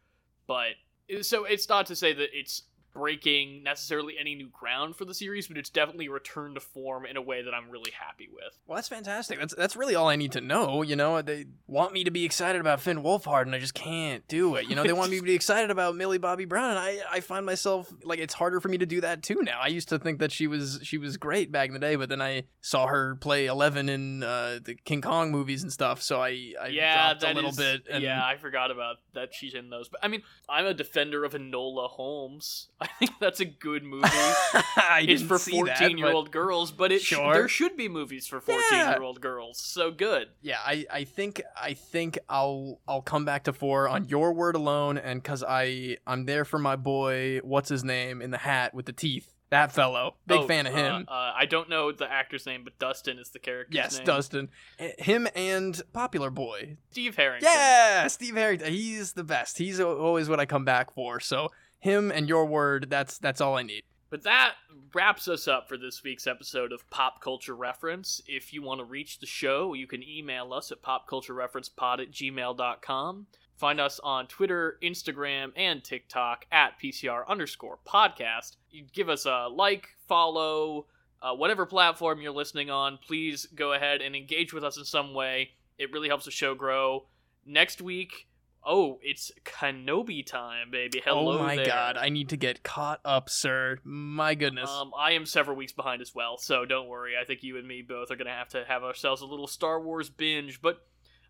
but so it's not to say that it's breaking necessarily any new ground for the series, but it's definitely returned to form in a way that I'm really happy with. Well, that's fantastic. That's that's really all I need to know. You know, they want me to be excited about Finn Wolfhard, and I just can't do it. You know, they want me to be excited about Millie Bobby Brown, and I I find myself like it's harder for me to do that too now. I used to think that she was she was great back in the day, but then I saw her play Eleven in uh, the King Kong movies and stuff, so I I yeah, dropped a little is- bit. And Yeah, I forgot about that. She's in those, but I mean, I'm a defender of Enola Holmes. I think that's a good movie. I it's for see that, 14 year but- old girls, but it sh- there should be movies for 14 year old girls. So good. Yeah, I, I think I think I'll I'll come back to four on your word alone, and because I I'm there for my boy. What's his name in the hat with the teeth? That fellow, big Oh, fan of uh, him. Uh, I don't know the actor's name, but Dustin is the character. yes, name. Dustin, Eh, him and popular boy. Steve Harrington. Yeah, Steve Harrington. He's the best. He's always what I come back for. So him and your word. That's that's all I need. But that wraps us up for this week's episode of Pop Culture Reference. If you want to reach the show, you can email us at popculturereferencepod at gmail.com. Find us on Twitter, Instagram, and TikTok at PCR underscore podcast. You give us a like, follow, uh, whatever platform you're listening on. Please go ahead and engage with us in some way. It really helps the show grow. Next week, oh, it's Kenobi time, baby. Hello oh my there. god, I need to get caught up, sir. My goodness. Um, I am several weeks behind as well, so don't worry. I think you and me both are gonna have to have ourselves a little Star Wars binge. But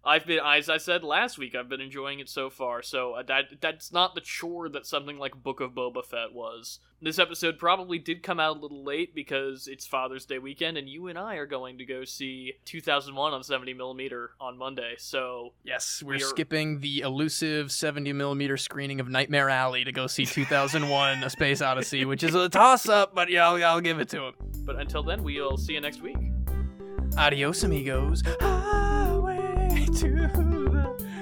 I've been, as I said last week, I've been enjoying it so far. So uh, that that's not the chore that something like Book of Boba Fett was. This episode probably did come out a little late because it's Father's Day weekend, and you and I are going to go see 2001 on 70 millimeter on Monday. So Yes, we're We are- skipping the elusive 70 millimeter screening of Nightmare Alley to go see 2001: A Space Odyssey, which is a toss up, but yeah, I'll, I'll give it to him. but until then, we'll see you next week. Adios, amigos. To the